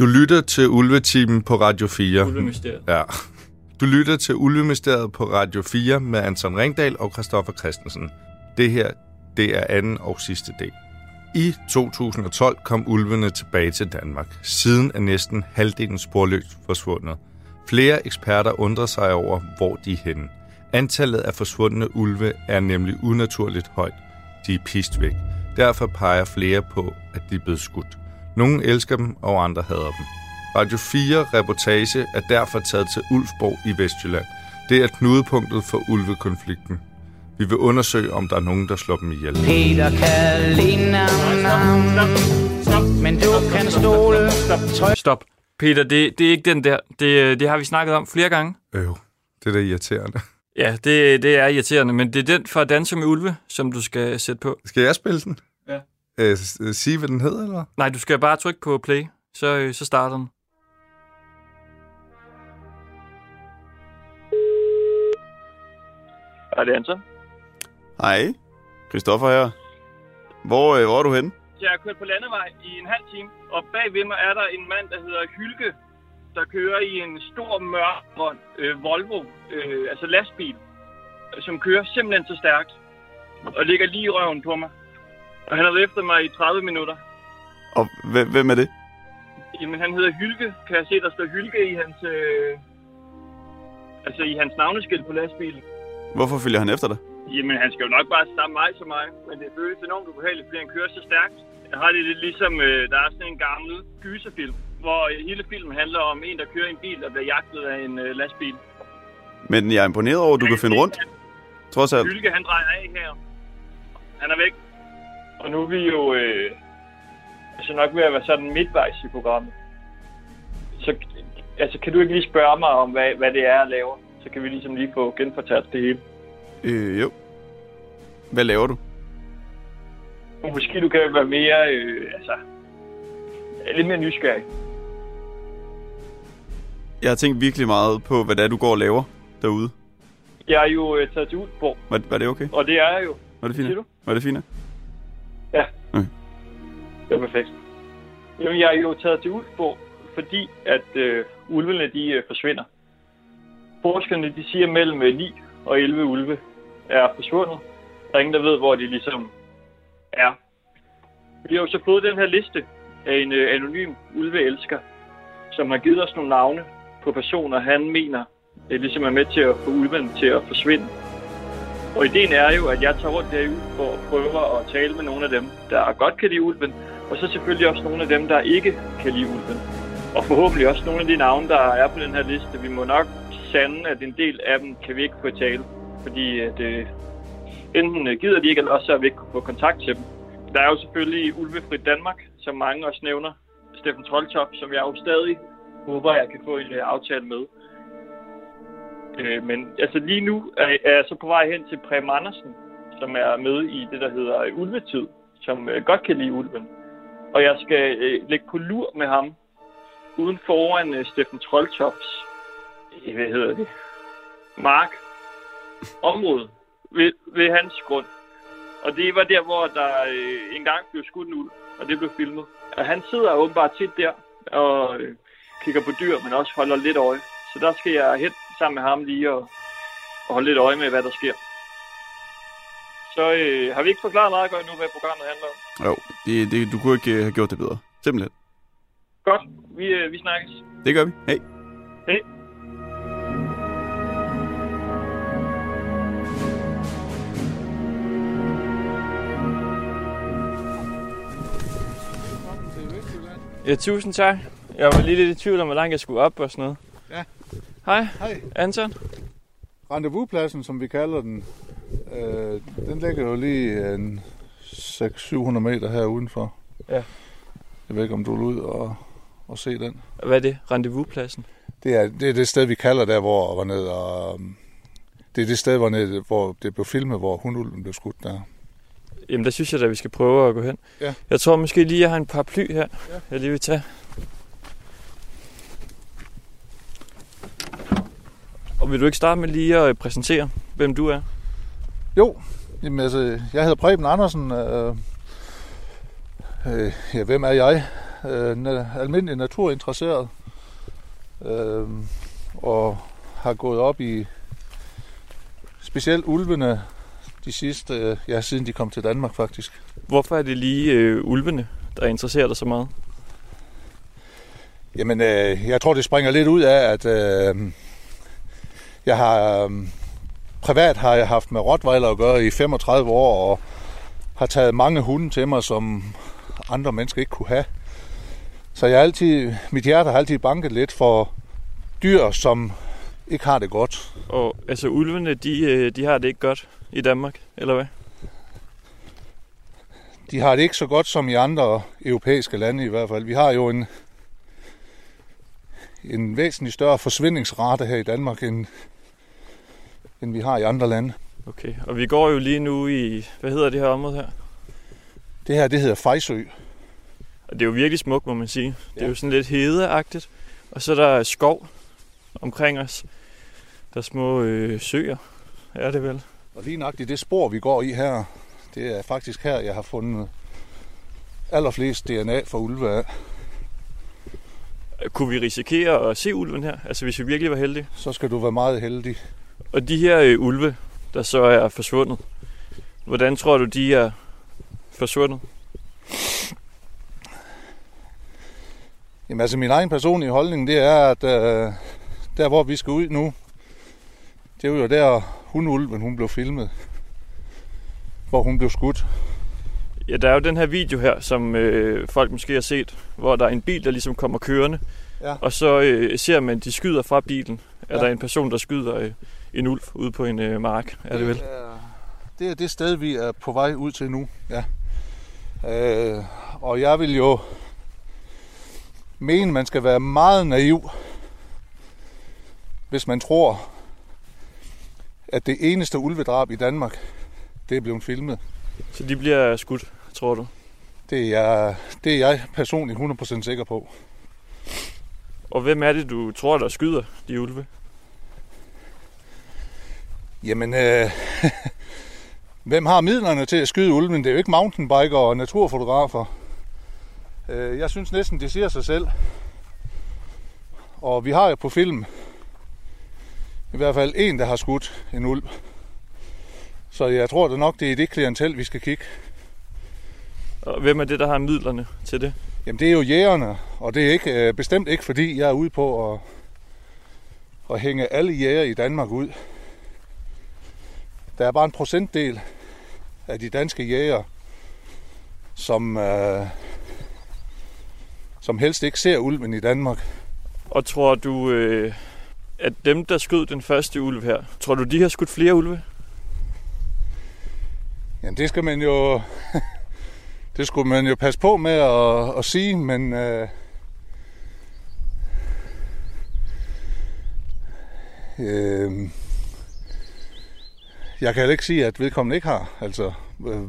Du lytter til Ulvetimen på Radio 4. Ulvemysteriet. Ja. Du lytter til Ulvemysteriet på Radio 4 med Anton Ringdal og Christoffer Christensen. Det her, det er anden og sidste del. I 2012 kom ulvene tilbage til Danmark. Siden er næsten halvdelen sporløst forsvundet. Flere eksperter undrer sig over, hvor de er henne. Antallet af forsvundne ulve er nemlig unaturligt højt. De er pist væk. Derfor peger flere på, at de er blevet skudt. Nogle elsker dem, og andre hader dem. Radio 4 reportage er derfor taget til Ulfborg i Vestjylland. Det er knudepunktet for ulvekonflikten. Vi vil undersøge, om der er nogen, der slår dem ihjel. Peter kan lide men du kan stole. Stop. Stop. Peter, det, det er ikke den der. Det, det har vi snakket om flere gange. Øh, det er da irriterende. Ja, det, det er irriterende, men det er den fra Danse med Ulve, som du skal sætte på. Skal jeg spille den? Øh, øh, sige, hvad den hedder, eller? Nej, du skal bare trykke på play, så, øh, så starter den. Er det Anton? Hej, Christoffer her. Hvor, øh, hvor er du henne? Jeg har kørt på landevej i en halv time, og bagved mig er der en mand, der hedder Hylke, der kører i en stor mørk øh, Volvo, øh, altså lastbil, som kører simpelthen så stærkt, og ligger lige i røven på mig. Og han har været efter mig i 30 minutter. Og hvem, hvem er det? Jamen, han hedder Hylke. Kan jeg se, der står Hylke i hans, øh, altså i hans navneskilt på lastbilen. Hvorfor følger han efter dig? Jamen, han skal jo nok bare samme vej som mig, men det føles enormt ubehageligt, fordi han kører så stærkt. Jeg har det lidt ligesom, øh, der er sådan en gammel gyserfilm, hvor hele filmen handler om en, der kører en bil, der bliver jagtet af en øh, lastbil. Men jeg er imponeret over, at du kan finde rundt. Trods alt. Hylke, han drejer af her. Han er væk. Og nu er vi jo øh, altså nok ved at være sådan midtvejs i programmet. Så altså, kan du ikke lige spørge mig om, hvad, hvad det er, jeg laver? Så kan vi ligesom lige få genfortalt det hele. Øh, jo. Hvad laver du? Måske du kan være mere, øh, altså, lidt mere nysgerrig. Jeg har tænkt virkelig meget på, hvad det er, du går og laver derude. Jeg er jo øh, taget til Ulfborg, Var, var det okay? og det er jeg jo. Var det fint? Var det fint? Ja. Okay. Det er perfekt. Jamen, jeg er jo taget til Ulfborg, fordi at øh, ulvene de øh, forsvinder. Forskerne de siger, at mellem øh, 9 og 11 ulve er forsvundet. Der er ingen, der ved, hvor de ligesom er. Vi har jo så fået den her liste af en øh, anonym ulveelsker, som har givet os nogle navne på personer, han mener øh, ligesom er med til at få ulven til at forsvinde. Og ideen er jo, at jeg tager rundt derude for at prøve at tale med nogle af dem, der godt kan lide ulven, og så selvfølgelig også nogle af dem, der ikke kan lide ulven. Og forhåbentlig også nogle af de navne, der er på den her liste. Vi må nok sande, at en del af dem kan vi ikke få tale, fordi det, øh, enten øh, gider de ikke, eller også så har vi ikke kunne få kontakt til dem. Der er jo selvfølgelig Ulvefri Danmark, som mange også nævner. Steffen Troldtop, som jeg jo stadig håber, jeg kan få en øh, aftale med. Øh, men altså lige nu er, er jeg så på vej hen til Prem Andersen, som er med i det, der hedder Ulvetid, som øh, godt kan lide ulven. Og jeg skal øh, lægge på lur med ham uden foran øh, Steffen Trolltops, øh, hvad hedder det, mark, område ved, ved hans grund. Og det var der, hvor der øh, engang blev skudt en ulv, og det blev filmet. Og han sidder åbenbart tit der og øh, kigger på dyr, men også holder lidt øje. Så der skal jeg hen sammen med ham lige og, og holde lidt øje med, hvad der sker. Så øh, har vi ikke forklaret meget godt nu, hvad programmet handler om. Jo, det, det, du kunne ikke øh, have gjort det bedre. Simpelthen. Godt, vi, øh, vi snakkes. Det gør vi. Hej. Hej. Ja, tusind tak. Jeg var lige lidt i tvivl om, hvor langt jeg skulle op og sådan noget. Hej, Hej. Anton. Rendezvouspladsen, som vi kalder den, øh, den ligger jo lige en 600-700 meter her udenfor. Ja. Jeg ved ikke, om du vil ud og, og se den. Hvad er det? Rendezvouspladsen? Det er, det er det sted, vi kalder der, hvor var ned og... um, Det er det sted, hvor, ned, hvor det blev filmet, hvor hundulven blev skudt der. Jamen, der synes jeg da, vi skal prøve at gå hen. Ja. Jeg tror måske lige, jeg har en paraply her, Ja. jeg lige vil tage. Og vil du ikke starte med lige at præsentere, hvem du er? Jo, jamen altså, jeg hedder Preben Andersen. Øh, øh, ja, hvem er jeg? øh, na- almindelig naturinteresseret. Øh, og har gået op i specielt ulvene de sidste, øh, ja, siden de kom til Danmark faktisk. Hvorfor er det lige øh, ulvene, der interesserer dig så meget? Jamen, øh, jeg tror, det springer lidt ud af, at øh, jeg har øh, privat har jeg haft med Rottweiler at gøre i 35 år, og har taget mange hunde til mig, som andre mennesker ikke kunne have. Så jeg altid, mit hjerte har altid banket lidt for dyr, som ikke har det godt. Og altså ulvene, de, øh, de har det ikke godt i Danmark, eller hvad? De har det ikke så godt som i andre europæiske lande i hvert fald. Vi har jo en, en væsentlig større forsvindingsrate her i Danmark, end, end vi har i andre lande. Okay, og vi går jo lige nu i, hvad hedder det her område her? Det her, det hedder Fejsø. Og det er jo virkelig smukt, må man sige. Det er Ja. jo sådan lidt hedeagtigt. Og så er der skov omkring os. Der er små øh, søer, er det vel? Og lige nøjagtigt det spor, vi går i her, det er faktisk her, jeg har fundet allerflest DNA for ulve af. Kunne vi risikere at se ulven her? Altså hvis vi virkelig var heldige? Så skal du være meget heldig. Og de her øh, ulve, der så er forsvundet, hvordan tror du, de er forsvundet? Jamen altså min egen personlige holdning, det er, at øh, der hvor vi skal ud nu, det er jo der hundulven, hun blev filmet. Hvor hun blev skudt. Ja, der er jo den her video her, som øh, folk måske har set, hvor der er en bil, der ligesom kommer kørende. Ja. Og så øh, ser man, de skyder fra bilen. Er Ja. der en person, der skyder øh, en ulv ude på en øh, mark, er det vel? Er, det er det sted, vi er på vej ud til nu. Ja. Øh, og jeg vil jo mene, man skal være meget naiv, hvis man tror, at det eneste ulvedrab i Danmark, det er blevet filmet. Så de bliver skudt, tror du? Det er, det er jeg personligt 100% sikker på. Og hvem er det, du tror, der skyder de ulve? Jamen, øh, hvem har midlerne til at skyde ulven? Det er jo ikke mountainbiker og naturfotografer. Øh, jeg synes næsten, det siger sig selv. Og vi har jo på film i hvert fald en, der har skudt en ulv. Så jeg tror da nok, det er det klientel, vi skal kigge. Og hvem er det, der har midlerne til det? Jamen, det er jo jægerne, og det er ikke, øh, bestemt ikke, fordi jeg er ude på at, at hænge alle jæger i Danmark ud. Der er bare en procentdel af de danske jæger, som, øh, som helst ikke ser ulven i Danmark. Og tror du, øh, at dem, der skød den første ulv her, tror du, de har skudt flere ulve? Jamen, det skal man jo... det skulle man jo passe på med at, at sige, men... Øh, øh, jeg kan heller ikke sige, at vedkommende ikke har. Altså, øh,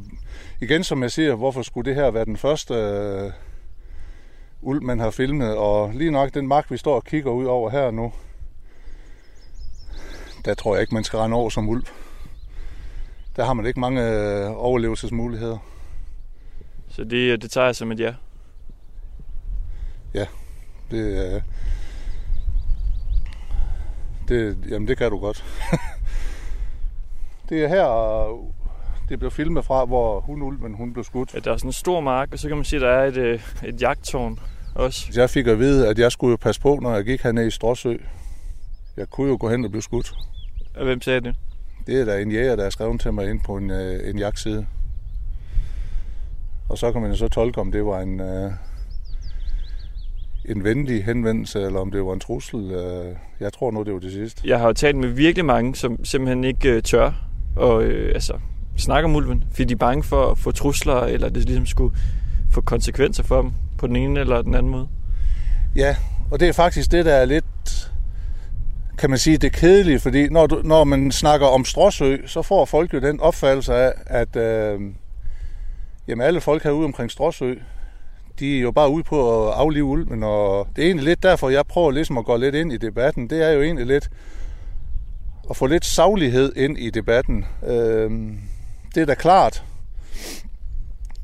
igen som jeg siger, hvorfor skulle det her være den første øh, ulv, man har filmet? Og lige nok den mark, vi står og kigger ud over her nu, der tror jeg ikke, man skal rende over som ulv der har man ikke mange øh, overlevelsesmuligheder. Så det, det tager jeg som et ja. Det, øh, det, jamen det kan du godt. det er her, det blev filmet fra, hvor hun ulven hun blev skudt. At der er sådan en stor mark, og så kan man sige, at der er et, øh, et jagttårn også. Jeg fik at vide, at jeg skulle passe på, når jeg gik hernede i Stråsø. Jeg kunne jo gå hen og blive skudt. Og hvem sagde det? Det er der en jæger, der er skrevet til mig ind på en, øh, en jagtside. Og så kan man jo så tolke, om det var en, øh, en venlig henvendelse, eller om det var en trussel. Øh, jeg tror nu, det var det sidste. Jeg har jo talt med virkelig mange, som simpelthen ikke øh, tør og øh, altså, snakke om ulven, fordi de er bange for at få trusler, eller det ligesom skulle få konsekvenser for dem på den ene eller den anden måde. Ja, og det er faktisk det, der er lidt, kan man sige, det kedelige, fordi når, du, når man snakker om Stråsø, så får folk jo den opfattelse af, at øh, jamen alle folk herude omkring Stråsø, de er jo bare ude på at aflive ulven, og det er egentlig lidt derfor, jeg prøver ligesom at gå lidt ind i debatten. Det er jo egentlig lidt at få lidt saglighed ind i debatten. Øh, det er da klart,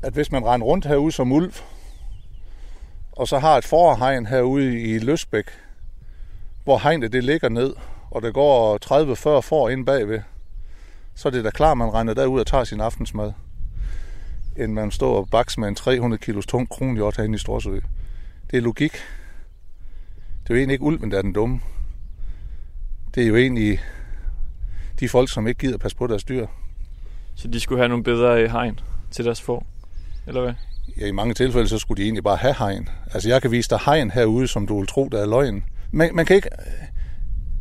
at hvis man render rundt herude som ulv, og så har et forhegn herude i Løsbæk, hvor hegnet det ligger ned, og der går 30-40 får ind bagved, så er det da klart, man regner derud og tager sin aftensmad, end man står og baks med en 300 kilos tung kronhjort herinde i Storsø. Det er logik. Det er jo egentlig ikke ulven, der er den dumme. Det er jo egentlig de folk, som ikke gider passe på deres dyr. Så de skulle have nogle bedre øh, hegn til deres får, eller hvad? Ja, i mange tilfælde, så skulle de egentlig bare have hegn. Altså, jeg kan vise dig hegn herude, som du vil tro, der er løgn. Man, man, kan, ikke,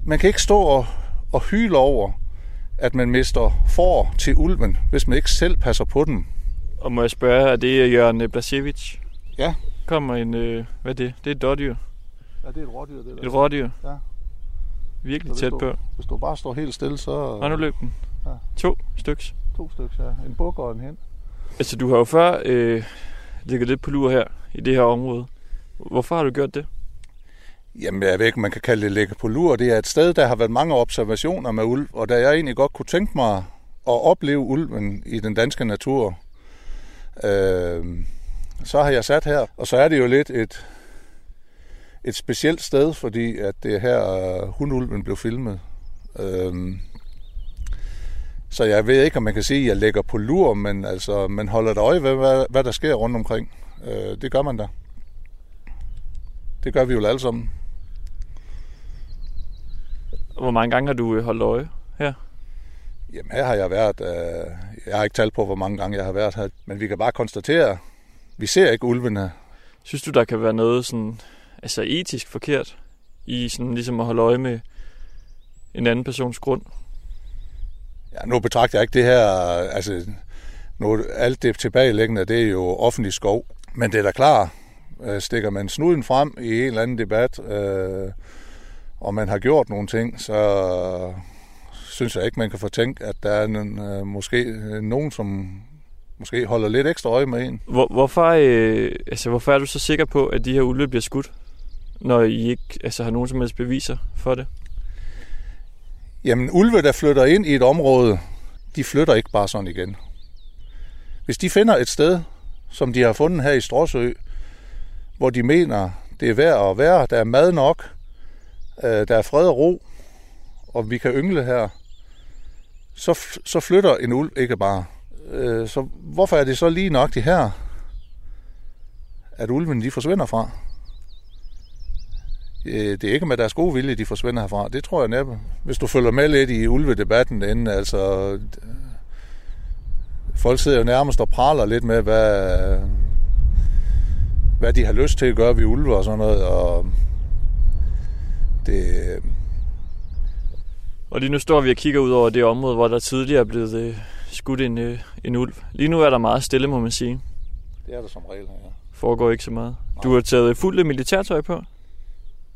man kan ikke stå og, og hyle over, at man mister får til ulven, hvis man ikke selv passer på dem. Og må jeg spørge, er det Jørgen Blasevich? Ja. Kommer en, øh, hvad er det? Det er et dårdyr. Ja, det er et rådyr, det Et rådyr. Ja. Virkelig tæt hvis på. du, hvis du bare står helt stille, så Og nu løb den. Ja. To styks. to stykker. Ja. En buk og en hen. Altså, du har jo før øh, ligget lidt på lur her, i det her område. Hvorfor har du gjort det? Jamen, jeg ved ikke, man kan kalde det lægge på lur. Det er et sted, der har været mange observationer med ulv, og da jeg egentlig godt kunne tænke mig at opleve ulven i den danske natur, øh, så har jeg sat her. Og så er det jo lidt et, et specielt sted, fordi at det er her, øh, hundulven blev filmet. Øh, så jeg ved ikke, om man kan sige, at jeg lægger på lur, men altså, man holder et øje ved, hvad, hvad der sker rundt omkring. Øh, det gør man da. Det gør vi jo alle sammen. Hvor mange gange har du øh, holdt øje her? Jamen her har jeg været, øh, jeg har ikke talt på, hvor mange gange jeg har været her, men vi kan bare konstatere, vi ser ikke ulvene. Synes du, der kan være noget sådan, altså etisk forkert i sådan ligesom at holde øje med en anden persons grund? Ja, nu betragter jeg ikke det her, altså nu, alt det tilbageliggende, det er jo offentlig skov. Men det er da klart, øh, stikker man snuden frem i en eller anden debat, øh, og man har gjort nogle ting, så synes jeg ikke, man kan få tænkt, at der er en, øh, måske øh, nogen, som måske holder lidt ekstra øje med en. Hvor, hvorfor, øh, altså, hvorfor er du så sikker på, at de her ulve bliver skudt, når I ikke altså, har nogen som helst beviser for det? Jamen, ulve, der flytter ind i et område, de flytter ikke bare sådan igen. Hvis de finder et sted, som de har fundet her i Stråsø, hvor de mener, det er værd at være, der er mad nok, øh, der er fred og ro, og vi kan yngle her, så, så flytter en ulv ikke bare. Øh, så hvorfor er det så lige nok det her, at ulven de forsvinder fra? Øh, Det er ikke med deres gode vilje, de forsvinder herfra. Det tror jeg næppe. Hvis du følger med lidt i ulvedebatten inden, altså... øh, Folk sidder jo nærmest og praler lidt med, hvad, hvad de har lyst til at gøre ved ulve og sådan noget, og det, Og lige nu står vi og kigger ud over det område, hvor der tidligere er blevet øh, skudt en, øh, en ulv. Lige nu er der meget stille, må man sige. det er der som regel, ja. Foregår ikke så meget. Du har taget fuldt militærtøj på.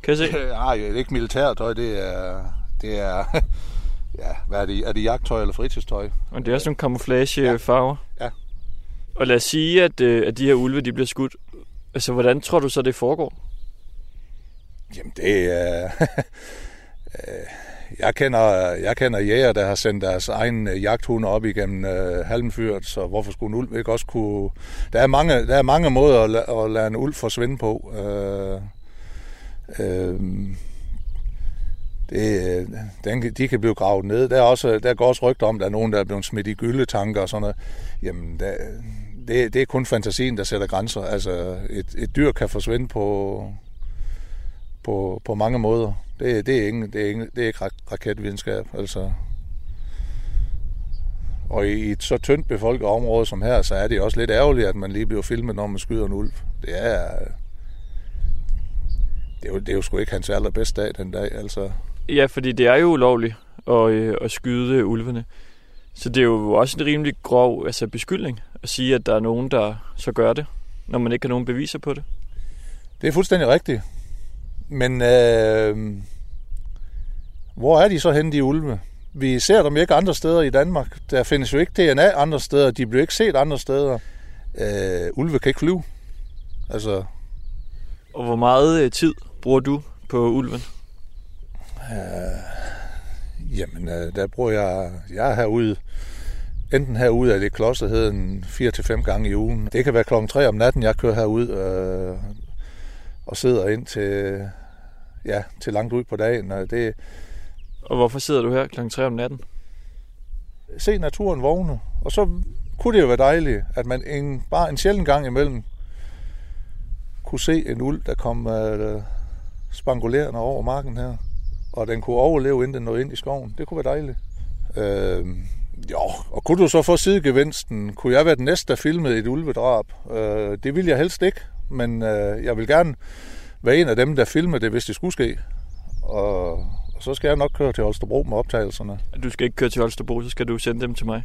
Kan jeg se? Nej, det er ikke militærtøj, det er, det er, ja, hvad er det, er det jagttøj eller fritidstøj? Og det er sådan nogle camouflagefarver. Ja. Og lad os sige, at, øh, at de her ulve de bliver skudt. Altså, hvordan tror du så, det foregår? Jamen, det er... øh, jeg kender, jeg kender jæger, der har sendt deres egen øh, jagthunde op igennem øh, halmfyret, så hvorfor skulle en ulv ikke også kunne... Der er mange, der er mange måder at, la, at lade en ulv forsvinde på. Øh, Øhm, øh, det, den, de kan blive gravet ned. Der, er også, der går også rygter om, at der er nogen, der er blevet smidt i gyldetanker og sådan noget. Jamen, der, det, det er kun fantasien, der sætter grænser. Altså, et, et dyr kan forsvinde på, på, på mange måder. Det, det, er, ingen, det, er, ingen, det er ikke raketvidenskab. Altså. Og i et så tyndt befolket område som her, så er det også lidt ærgerligt, at man lige bliver filmet, når man skyder en ulv. Det er, det er, jo, det er jo sgu ikke hans allerbedste dag den dag. Altså. Ja, fordi det er jo ulovligt at, øh, at skyde ulvene. Så det er jo også en rimelig grov altså, beskyldning at sige, at der er nogen, der så gør det, når man ikke har nogen beviser på det. Det er fuldstændig rigtigt. Men øh, hvor er de så henne, de ulve? Vi ser dem ikke andre steder i Danmark. Der findes jo ikke DNA andre steder. De bliver ikke set andre steder. Øh, ulve kan ikke flyve. Altså, Og hvor meget øh, tid bruger du på ulven? jamen, øh, der bruger jeg... Jeg er herude enten herude af det klosterheden 4 til fem gange i ugen. Det kan være klokken 3 om natten, jeg kører herud. Øh, og sidder ind til, ja, til langt ud på dagen. Og det, Og hvorfor sidder du her kl. 3 om natten? se naturen vågne. Og så kunne det jo være dejligt, at man en, bare en sjælden gang imellem kunne se en uld, der kom øh, spangulerende over marken her. Og den kunne overleve, inden den nåede ind i skoven. Det kunne være dejligt. Øh, jo, og kunne du så få sidegevinsten? Kunne jeg være den næste, der filmede et ulvedrab? Øh, det vil jeg helst ikke, men øh, jeg vil gerne være en af dem, der filmer det, hvis det skulle ske. Og, og så skal jeg nok køre til Holstebro med optagelserne. Du skal ikke køre til Holstebro, så skal du sende dem til mig.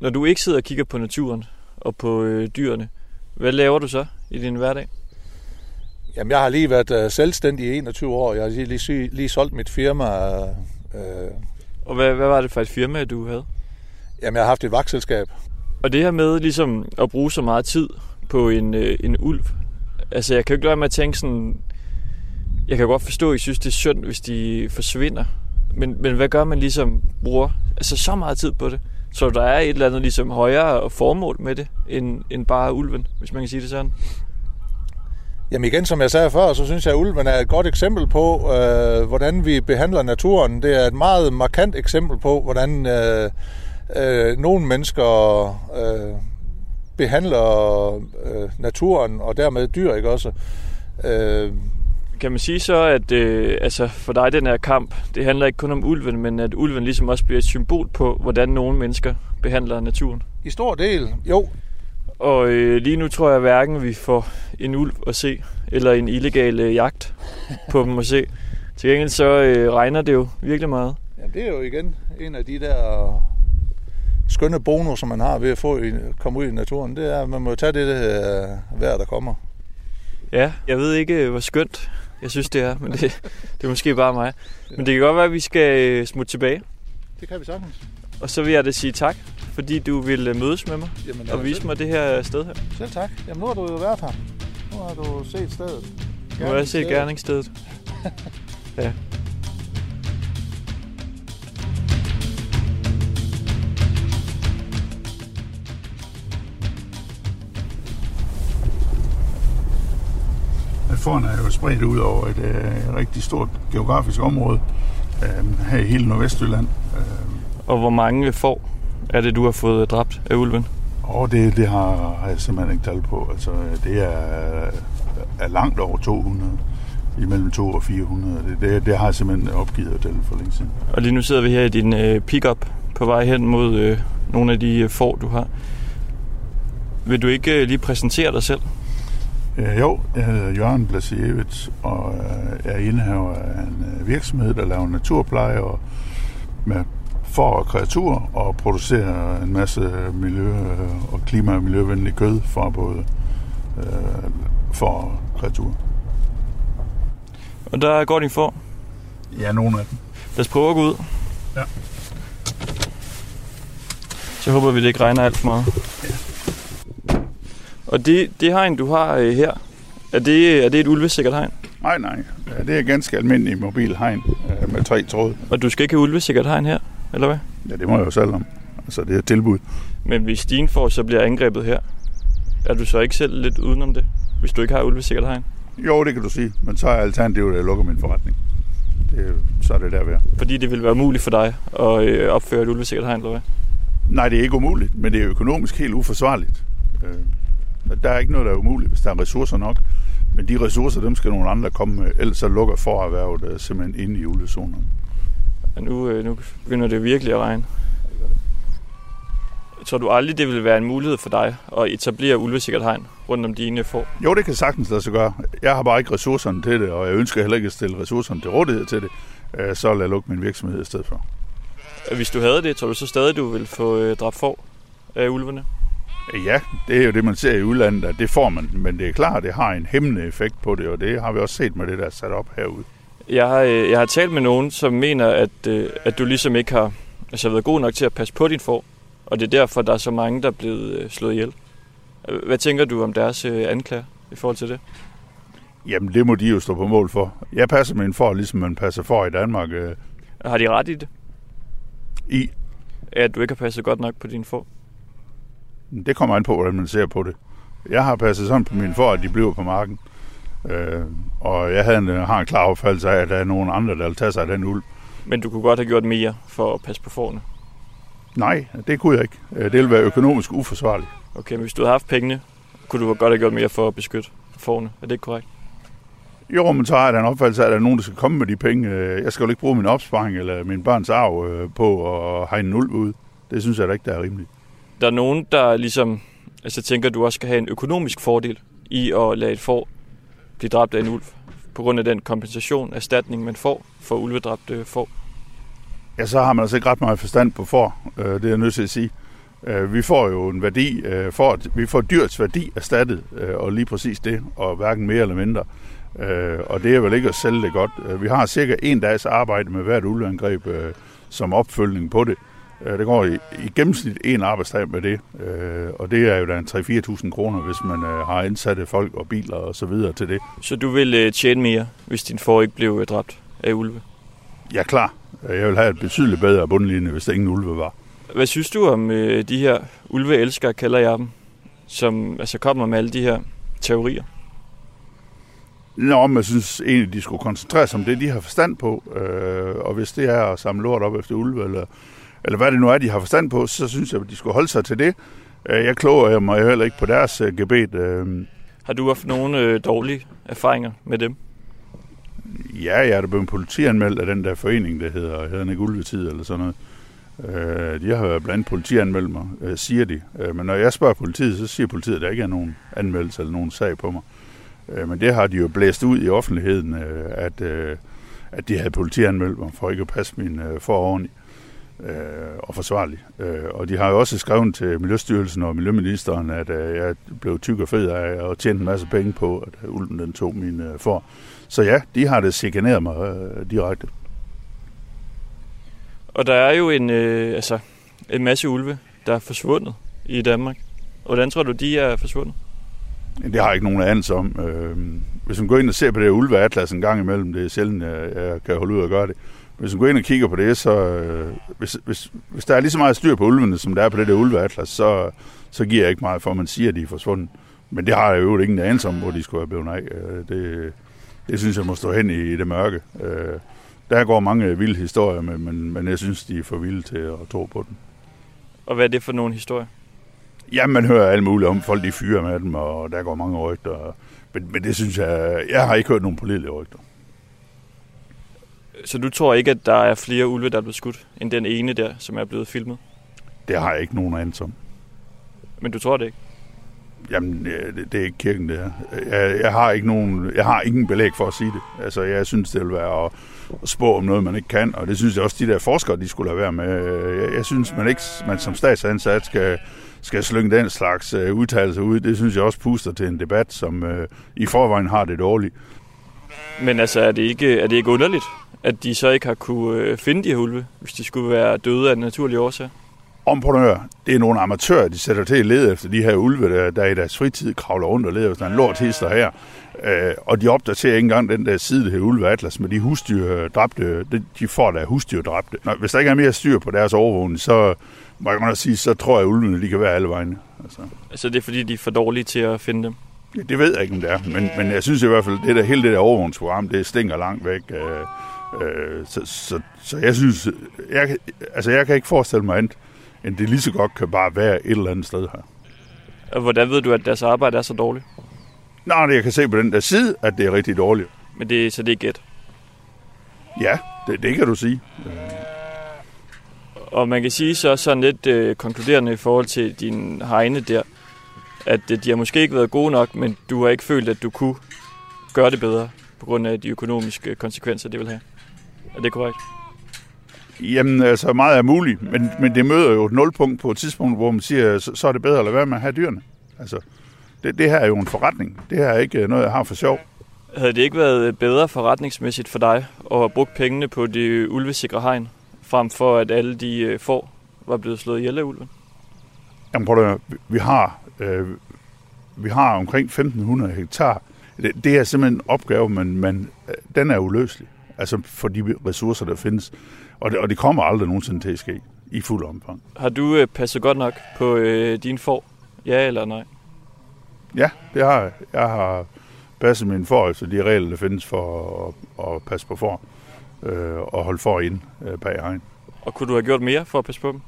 Når du ikke sidder og kigger på naturen og på øh, dyrene, hvad laver du så i din hverdag? Jamen, jeg har lige været øh, selvstændig i 21 år. Jeg har lige, lige, lige solgt mit firma. Øh, Og hvad, hvad var det for et firma, du havde? jamen, jeg har haft et vagtselskab. Og det her med ligesom at bruge så meget tid på en, øh, en ulv, altså jeg kan jo ikke lade med at tænke sådan, jeg kan godt forstå, at I synes, det er synd, hvis de forsvinder. Men, men hvad gør man ligesom bruger altså så meget tid på det? Så der er et eller andet ligesom højere formål med det, end, end bare ulven, hvis man kan sige det sådan. Jamen igen, som jeg sagde før, så synes jeg, at ulven er et godt eksempel på, øh, hvordan vi behandler naturen. Det er et meget markant eksempel på, hvordan øh, øh, nogle mennesker øh, behandler øh, naturen, og dermed dyr, ikke også? Øh, Kan man sige så, at øh, altså for dig den her kamp, det handler ikke kun om ulven, men at ulven ligesom også bliver et symbol på, hvordan nogle mennesker behandler naturen? I stor del, jo. Og øh, lige nu tror jeg hverken vi får en ulv at se, eller en illegal øh, jagt på dem at se. Til gengæld så øh, regner det jo virkelig meget. Ja, det er jo igen en af de der skønne bonusser, man har ved at få i, komme ud i naturen. Det er, at man må tage det øh, vejr, der kommer. Ja, jeg ved ikke, øh, hvor skønt jeg synes, det er, men det, det er måske bare mig. Men det kan godt være, at vi skal øh, smutte tilbage. Det kan vi sagtens. Og så vil jeg da sige tak, fordi du vil øh, mødes med mig Jamen, og vise mig det her sted her. Selv tak. Jamen, nu har du jo været her. Nu har du set stedet. Nu har jeg set gerningsstedet. Ja. Fårene er jo spredt ud over et øh, rigtig stort geografisk område øh, her i hele Nordvestjylland. Øh, Og hvor mange får er det, du har fået dræbt af ulven? og det, det har, har jeg simpelthen ikke tal på. Altså, det er, er langt over 200. Imellem 2 og 400. Det, det, det har jeg simpelthen opgivet at tælle for længe siden. Og lige nu sidder vi her i din øh, pickup på vej hen mod øh, nogle af de øh, får, du har. Vil du ikke øh, lige præsentere dig selv? Øh, jo, jeg hedder Jørgen Blasevits, og øh, er indehaver af en øh, virksomhed, der laver naturpleje og med får kreaturer og producerer en masse miljø- og klima- og miljøvenlig kød fra både øh, for kreaturer. Og der går din får. Ja, nogle af dem. Lad os prøve at gå ud. Ja. Så håber vi, det ikke regner alt for meget. Og det, det hegn, du har øh, her, er det, er det et ulvesikkert hegn? Nej, nej. Det er ganske almindelig mobil hegn øh, med tre tråde. Og du skal ikke have ulvesikkert hegn her, eller hvad? Ja, det må jeg jo selv om. Altså, det er et tilbud. Men hvis din får så bliver angrebet her, er du så ikke selv lidt udenom det, hvis du ikke har ulvesikkert hegn? Jo, det kan du sige. Men så er alternativet, at jeg lukker min forretning. Det, så er det der ved. Fordi det vil være muligt for dig at øh, opføre et ulvesikkert hegn, eller hvad? Nej, det er ikke umuligt, men det er økonomisk helt uforsvarligt. Øh, der er ikke noget, der er umuligt, hvis der er ressourcer nok. Men de ressourcer, dem skal nogle andre komme med, ellers så lukker forerhvervet øh, simpelthen inde i ulvezonerne. Og nu, øh, nu begynder det virkelig at regne. Tror du aldrig, det vil være en mulighed for dig at etablere ulvesikkert hegn rundt om dine får? Jo, det kan sagtens lade sig gøre. Jeg har bare ikke ressourcerne til det, og jeg ønsker heller ikke at stille ressourcerne til rådighed til det. Øh, så vil jeg lukke min virksomhed i stedet for. Hvis du havde det, tror du så stadig, du vil få øh, dræbt får af ulvene? Ja, det er jo det, man ser i udlandet, at det får man. Men det er klart, det har en hæmmende effekt på det, og det har vi også set med det, der er sat op herude. Jeg har, øh, jeg har talt med nogen, som mener, at, øh, at du ligesom ikke har altså, været god nok til at passe på din får, og det er derfor, der er så mange, der er blevet øh, slået ihjel. Hvad tænker du om deres anklager i forhold til det? Jamen, det må de jo stå på mål for. Jeg passer min for, ligesom man passer for i Danmark Har de ret i det? i. At du ikke har passet godt nok på din får? Det kommer an på, hvordan man ser på det. Jeg har passet sådan på mine for, at de bliver på marken. Øh, og jeg havde en, har en klar opfattelse af, at der er nogen andre, der vil tage sig af den ulv. Men du kunne godt have gjort mere for at passe på forne. Nej, det kunne jeg ikke. Øh, Det ville være økonomisk uforsvarligt. Okay, men hvis du havde haft pengene, kunne du godt have gjort mere for at beskytte forne. Er det ikke korrekt? Jo, men så har jeg en opfattelse af, at der er nogen, der skal komme med de penge. Øh, Jeg skal jo ikke bruge min opsparing eller min børns arv øh, på at have en ulv ud. Det synes jeg da ikke, der er rimeligt. Der er nogen, der ligesom altså tænker, at du også skal have en økonomisk fordel i at lade et får blive dræbt af en ulv, på grund af den kompensation, erstatning, man får for ulvedræbte får. Ja, så har man altså ikke ret meget forstand på får, øh, Det er jeg nødt til at sige. Øh, vi får jo en værdi, øh, for, vi får dyrets værdi erstattet, og lige præcis det, og hverken mere eller mindre. Og det er vel ikke at sælge det godt. Vi har cirka en dags arbejde med hvert ulveangreb som opfølgning på det. Øh, Det går i, i gennemsnit en arbejdsdag med det, øh, og det er jo da en 3-4.000 kroner, hvis man øh, har indsatte folk og biler og så videre til det. Så du vil øh, tjene mere, hvis din får ikke blev øh, dræbt af ulve. Ja, klar. Øh, Jeg vil have et betydeligt bedre bundlinje, hvis der ingen ulve var. Hvad synes du om de her ulveelskere, kalder jeg dem, som altså kommer med alle de her teorier? Nå, men jeg synes egentlig, de skulle koncentrere sig om det, de har forstand på. Øh, og hvis det er at samle lort op efter ulve, eller, eller hvad det nu er, de har forstand på, så synes jeg, at de skulle holde sig til det. Øh, jeg kloger mig heller ikke på deres øh, gebet. Øh, Har du haft nogle øh, dårlige erfaringer med dem? ja, jeg er da blevet politianmeldt af den der forening, der hedder, hedder ikke Ulvetid eller sådan noget. Øh, de har blandt andet politianmeldt mig, øh, siger de. Øh, men når jeg spørger politiet, så siger politiet, at der ikke er nogen anmeldelse eller nogen sag på mig. Øh, men det har de jo blæst ud i offentligheden, øh, at, øh, at de havde politianmeldt mig for ikke at passe min øh, for ordentligt øh, og forsvarligt. Øh, og de har jo også skrevet til Miljøstyrelsen og Miljøministeren, at øh, jeg blev tyk og fed af at tjene en masse penge på, at ulven den tog min øh, for. Så ja, de har det chikaneret mig øh, direkte. Og der er jo en, øh, altså, en masse ulve, der er forsvundet i Danmark. Hvordan tror du, de er forsvundet? Det har jeg ikke nogen anelse om. Øh, hvis man går ind og ser på det ulveatlas en gang imellem, det er sjældent, jeg, jeg kan holde ud og gøre det. Hvis man går ind og kigger på det, så øh, hvis, hvis, hvis der er lige så meget styr på ulvene, som der er på det der ulveatlas, så, så giver jeg ikke meget for, at man siger, at de er forsvundet. Men det har jeg jo ingen anelse om, hvor de skulle have blevet af. Øh, det, det synes jeg må stå hen i, i det mørke. Øh, der går mange vilde historier med, men, men jeg synes, de er for vilde til at tro på dem. Og hvad er det for nogle historier? Ja, man hører alt muligt om, folk de fyrer med dem, og der går mange rygter. Men, men det synes jeg, jeg har ikke hørt nogen pålidelige rygter. Så du tror ikke, at der er flere ulve, der er blevet skudt, end den ene der, som er blevet filmet? Det har jeg ikke nogen anelse om. Men du tror det ikke? Jamen, øh, det, det er ikke kirken, det her. Jeg, jeg, har ikke nogen, jeg har ingen belæg for at sige det. Altså, jeg synes, det vil være at, at spå om noget, man ikke kan, og det synes jeg også, de der forskere, de skulle lade være med. Jeg, jeg synes, man ikke man som statsansat skal, skal slynge den slags uh, udtalelser ud. Det synes jeg også puster til en debat, som uh, i forvejen har det dårligt. Men altså, er det ikke, er det ikke underligt, at de så ikke har kunne øh, finde de her ulve, hvis de skulle være døde af naturlige årsager? Om på noget, det er nogle amatører, de sætter til at lede efter de her ulve, der, der i deres fritid kravler rundt og leder efter en lort hister her. Øh, og de opdaterer ikke engang den der side, hedder Ulve Atlas, med de husdyr øh, dræbte, de- får der husdyr dræbte. Nå, hvis der ikke er mere styr på deres overvågning, så må jeg godt sige, så tror jeg, at ulvene de kan være alle vegne. Altså. Altså, det er fordi, de er for dårlige til at finde dem. Ja, det ved jeg ikke, om det er, men, men jeg synes i hvert fald, det der, hele det der overvågningsprogram, det stinker langt væk. Øh, øh, så, så, så jeg synes, jeg, altså jeg kan ikke forestille mig andet, end det lige så godt kan bare være et eller andet sted her. Hvordan ved du, at deres arbejde er så dårligt? Det jeg kan se på den der side, at det er rigtig dårligt. Men det, så det er gæt. Ja, det, det kan du sige. Og man kan sige så sådan lidt øh, konkluderende i forhold til din hegne der, at øh, de har måske ikke været gode nok, men du har ikke følt, at du kunne gøre det bedre på grund af de økonomiske konsekvenser, det vil have. Er det korrekt? Jamen, altså meget er muligt, men, men det møder jo et nulpunkt på et tidspunkt, hvor man siger, så, så er det bedre at lade være med at have dyrene. Altså, det, det her er jo en forretning. Det her er ikke noget, jeg har for sjov. Havde det ikke været bedre forretningsmæssigt for dig at have brugt pengene på det ulvesikre hegn, frem for at alle de øh, får var blevet slået ihjel af ulven? Jamen, prøv at, vi- har, øh, vi har omkring 1.500 hektar. Det, det er simpelthen en opgave, men, men øh, den er uløselig. Altså for de ressourcer, der findes. Og det, og det kommer aldrig nogensinde til at ske i fuld omfang. Har du øh, passet godt nok på øh, dine får? Ja eller nej? Ja, det har jeg. Jeg har passe mine får efter de regler, der findes for at, at passe på får øh, og holde for ind øh, bag hegn. Og kunne du have gjort mere for at passe på dem?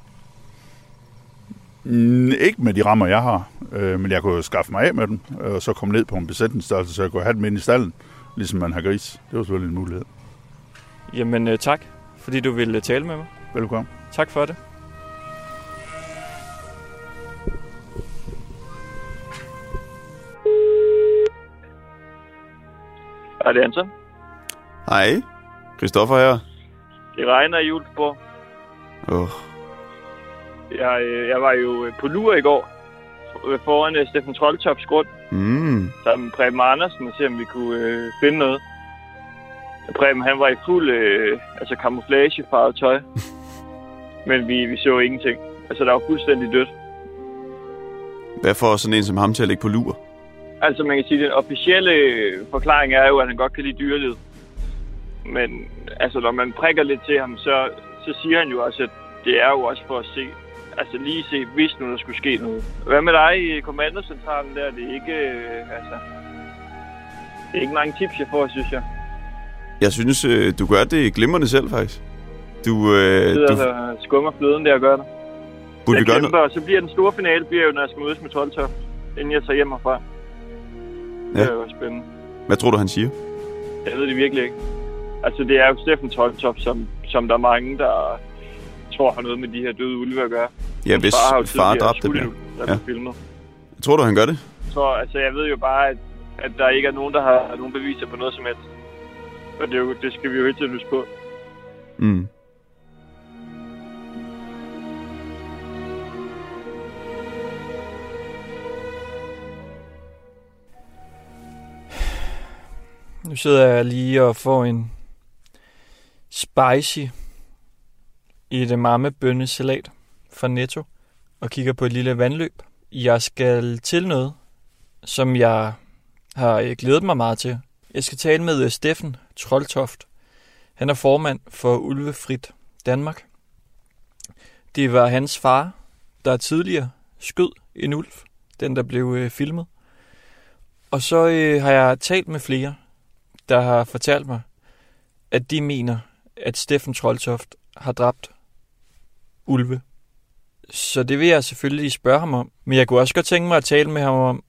Mm, ikke med de rammer, jeg har, øh, men jeg kunne jo skaffe mig af med dem, og så komme ned på en besætningsstørrelse, så jeg kunne have dem ind i stallen, ligesom man har gris. Det var selvfølgelig en mulighed. Jamen øh, tak, fordi du ville tale med mig. Velkommen. Tak for det. Er det Anton? Hej. Christoffer her. Det regner i Ulfborg. Oh. Jeg, øh, jeg var jo øh, på lur i går øh, foran øh, Steffen Troldtops grund, Mm. sammen med Preben Andersen, og se om vi kunne øh, finde noget. Preben, han var i fuld øh, altså camouflagefarvet tøj. Men vi, vi så ingenting. Altså, der var fuldstændig dødt. Hvad får sådan en som ham til at ligge på lur? Altså, man kan sige, at den officielle øh, forklaring er jo, at han godt kan lide dyrelivet. Men altså, når man prikker lidt til ham, så, så siger han jo også, at det er jo også for at se, altså lige se, hvis nu der skulle ske noget. Hvad med dig i kommandocentralen der? Det er ikke, øh, altså, det er ikke mange tips, jeg får, synes jeg. Jeg synes, øh, du gør det glimrende selv, faktisk. Du, øh, Jeg sidder du og skummer fløden der og gør det. burde vi jeg gøre kæmper, noget. og så bliver den store finale, bliver jo, når jeg skal mødes med 12 inden jeg tager hjem herfra. Det Ja. er jo spændende. Hvad tror du, han siger? Jeg ved det virkelig ikke. Altså, det er jo Steffen Toltop, som, som der er mange, der tror har noget med de her døde ulve at gøre. Ja, hvis har jo far dræbte dem, ja. Der filmet. Tror du, han gør det? Så altså, jeg ved jo bare, at, at der ikke er nogen, der har nogen beviser på noget som helst. Og det, er jo, det skal vi jo hele tiden huske på. Mm. Nu sidder jeg lige og får en spicy edamame-bønnesalat fra Netto og kigger på et lille vandløb. Jeg skal til noget, som jeg har øh, glædet mig meget til. Jeg skal tale med øh, Steffen Troldtoft. Han er formand for Ulvefrit Danmark. Det var hans far, der tidligere skød en ulv, den der blev øh, filmet. Og så øh, har jeg talt med flere, der har fortalt mig, at de mener, at Steffen Troldtoft har dræbt ulve. Så det vil jeg selvfølgelig spørge ham om. Men jeg kunne også godt tænke mig at tale med ham om,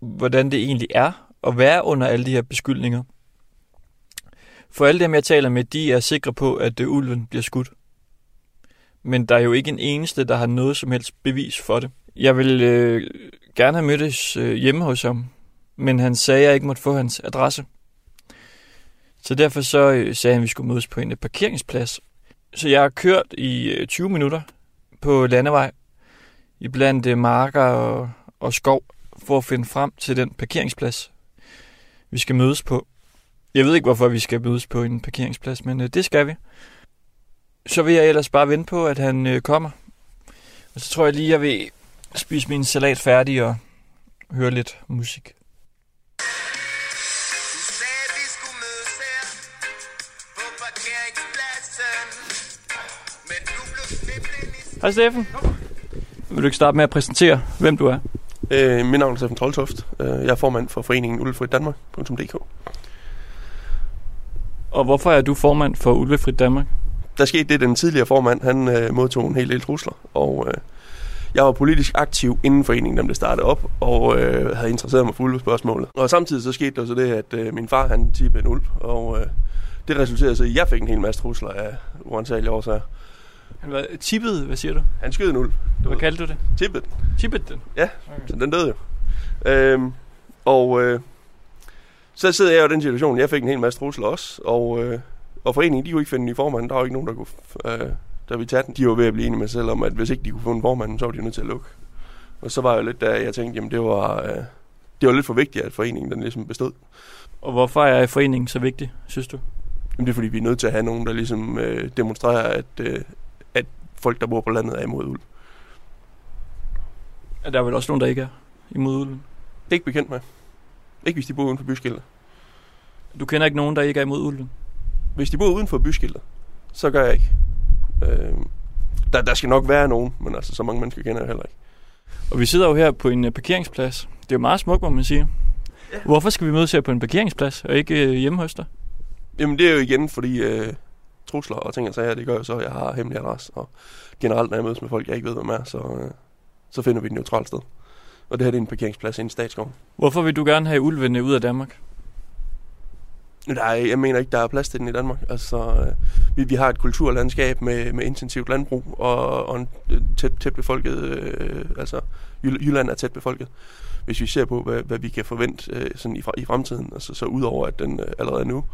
hvordan det egentlig er at være under alle de her beskyldninger. For alle dem, jeg taler med, de er sikre på, at øh, ulven bliver skudt. Men der er jo ikke en eneste, der har noget som helst bevis for det. Jeg vil øh, gerne have mødtes øh, hjemme hos ham, men han sagde, at jeg ikke måtte få hans adresse. Så derfor så øh, sagde han, at vi skulle mødes på en øh, parkeringsplads. Så jeg har kørt i øh, 20 minutter på landevej, i blandt øh, marker og, og skov, for at finde frem til den parkeringsplads, vi skal mødes på. Jeg ved ikke, hvorfor vi skal mødes på en parkeringsplads, men øh, det skal vi. Så vil jeg ellers bare vente på, at han øh, kommer. Og så tror jeg lige, jeg vil spise min salat færdig og høre lidt musik. Hej Steffen. Vil du ikke starte med at præsentere, hvem du er? Øh, mit navn er Steffen Troldtoft. Øh, jeg er formand for foreningen Ulvefrit Danmark.dk. Og hvorfor er du formand for Ulvefrit Danmark? Der skete det, den tidligere formand, han øh, modtog en hel del trusler, og øh, jeg var politisk aktiv inden foreningen, da det startede op, og øh, havde interesseret mig for ulvespørgsmålet. Og samtidig så skete der så det, at øh, min far, han tippede en ulv, og øh, det resulterede så i, at jeg fik en hel masse trusler af uansagelige årsager. Han var tippet, hvad siger du? Han skød en ulv. Hvad kaldte du det? Tippet. Tippet den? Ja, så den døde jo. Øhm, og øh, så sidder jeg jo i den situation, jeg fik en hel masse trusler også, og, øh, og foreningen, de kunne ikke finde en ny formand, der var ikke nogen, der kunne, øh, der vi tage den. De var ved at blive enige med sig selv om, at hvis ikke de kunne få en formand, så var de nødt til at lukke. Og så var jeg lidt der, jeg tænkte, jamen det var, øh, det var lidt for vigtigt, at foreningen den ligesom bestod. Og hvorfor er foreningen så vigtig, synes du? Jamen det er fordi, vi er nødt til at have nogen, der ligesom øh, demonstrerer, at, øh, at folk, der bor på landet, er imod ulv. Er der er vel også nogen, der ikke er imod ulven? Ikke bekendt med. Ikke hvis de bor uden for byskiltet. Du kender ikke nogen, der ikke er imod ulven? Hvis de bor uden for byskiltet, så gør jeg ikke. Øh, der, der skal nok være nogen, men altså så mange mennesker kender jeg heller ikke. Og vi sidder jo her på en øh, parkeringsplads. Det er jo meget smukt, må man sige. Hvorfor skal vi mødes her på en parkeringsplads, og ikke øh, hjemme hos dig? Jamen det er jo igen, fordi øh, trusler og ting og sager, det gør jo så, at jeg har hemmelig adresse. Og generelt, når jeg mødes med folk, jeg ikke ved, hvem er, så, øh, så finder vi et neutralt sted. Og det her det er en parkeringsplads i Statsskoven. Hvorfor vil du gerne have ulvene ud af Danmark? Nej, jeg mener ikke, der er plads til den i Danmark. Altså, øh, vi, vi har et kulturlandskab med, med intensivt landbrug og, og en øh, tæt, tæt befolket, øh, altså Jyll- Jylland er tæt befolket. Hvis vi ser på, hvad, hvad vi kan forvente øh, sådan i, i fremtiden, altså så udover at den øh, allerede nu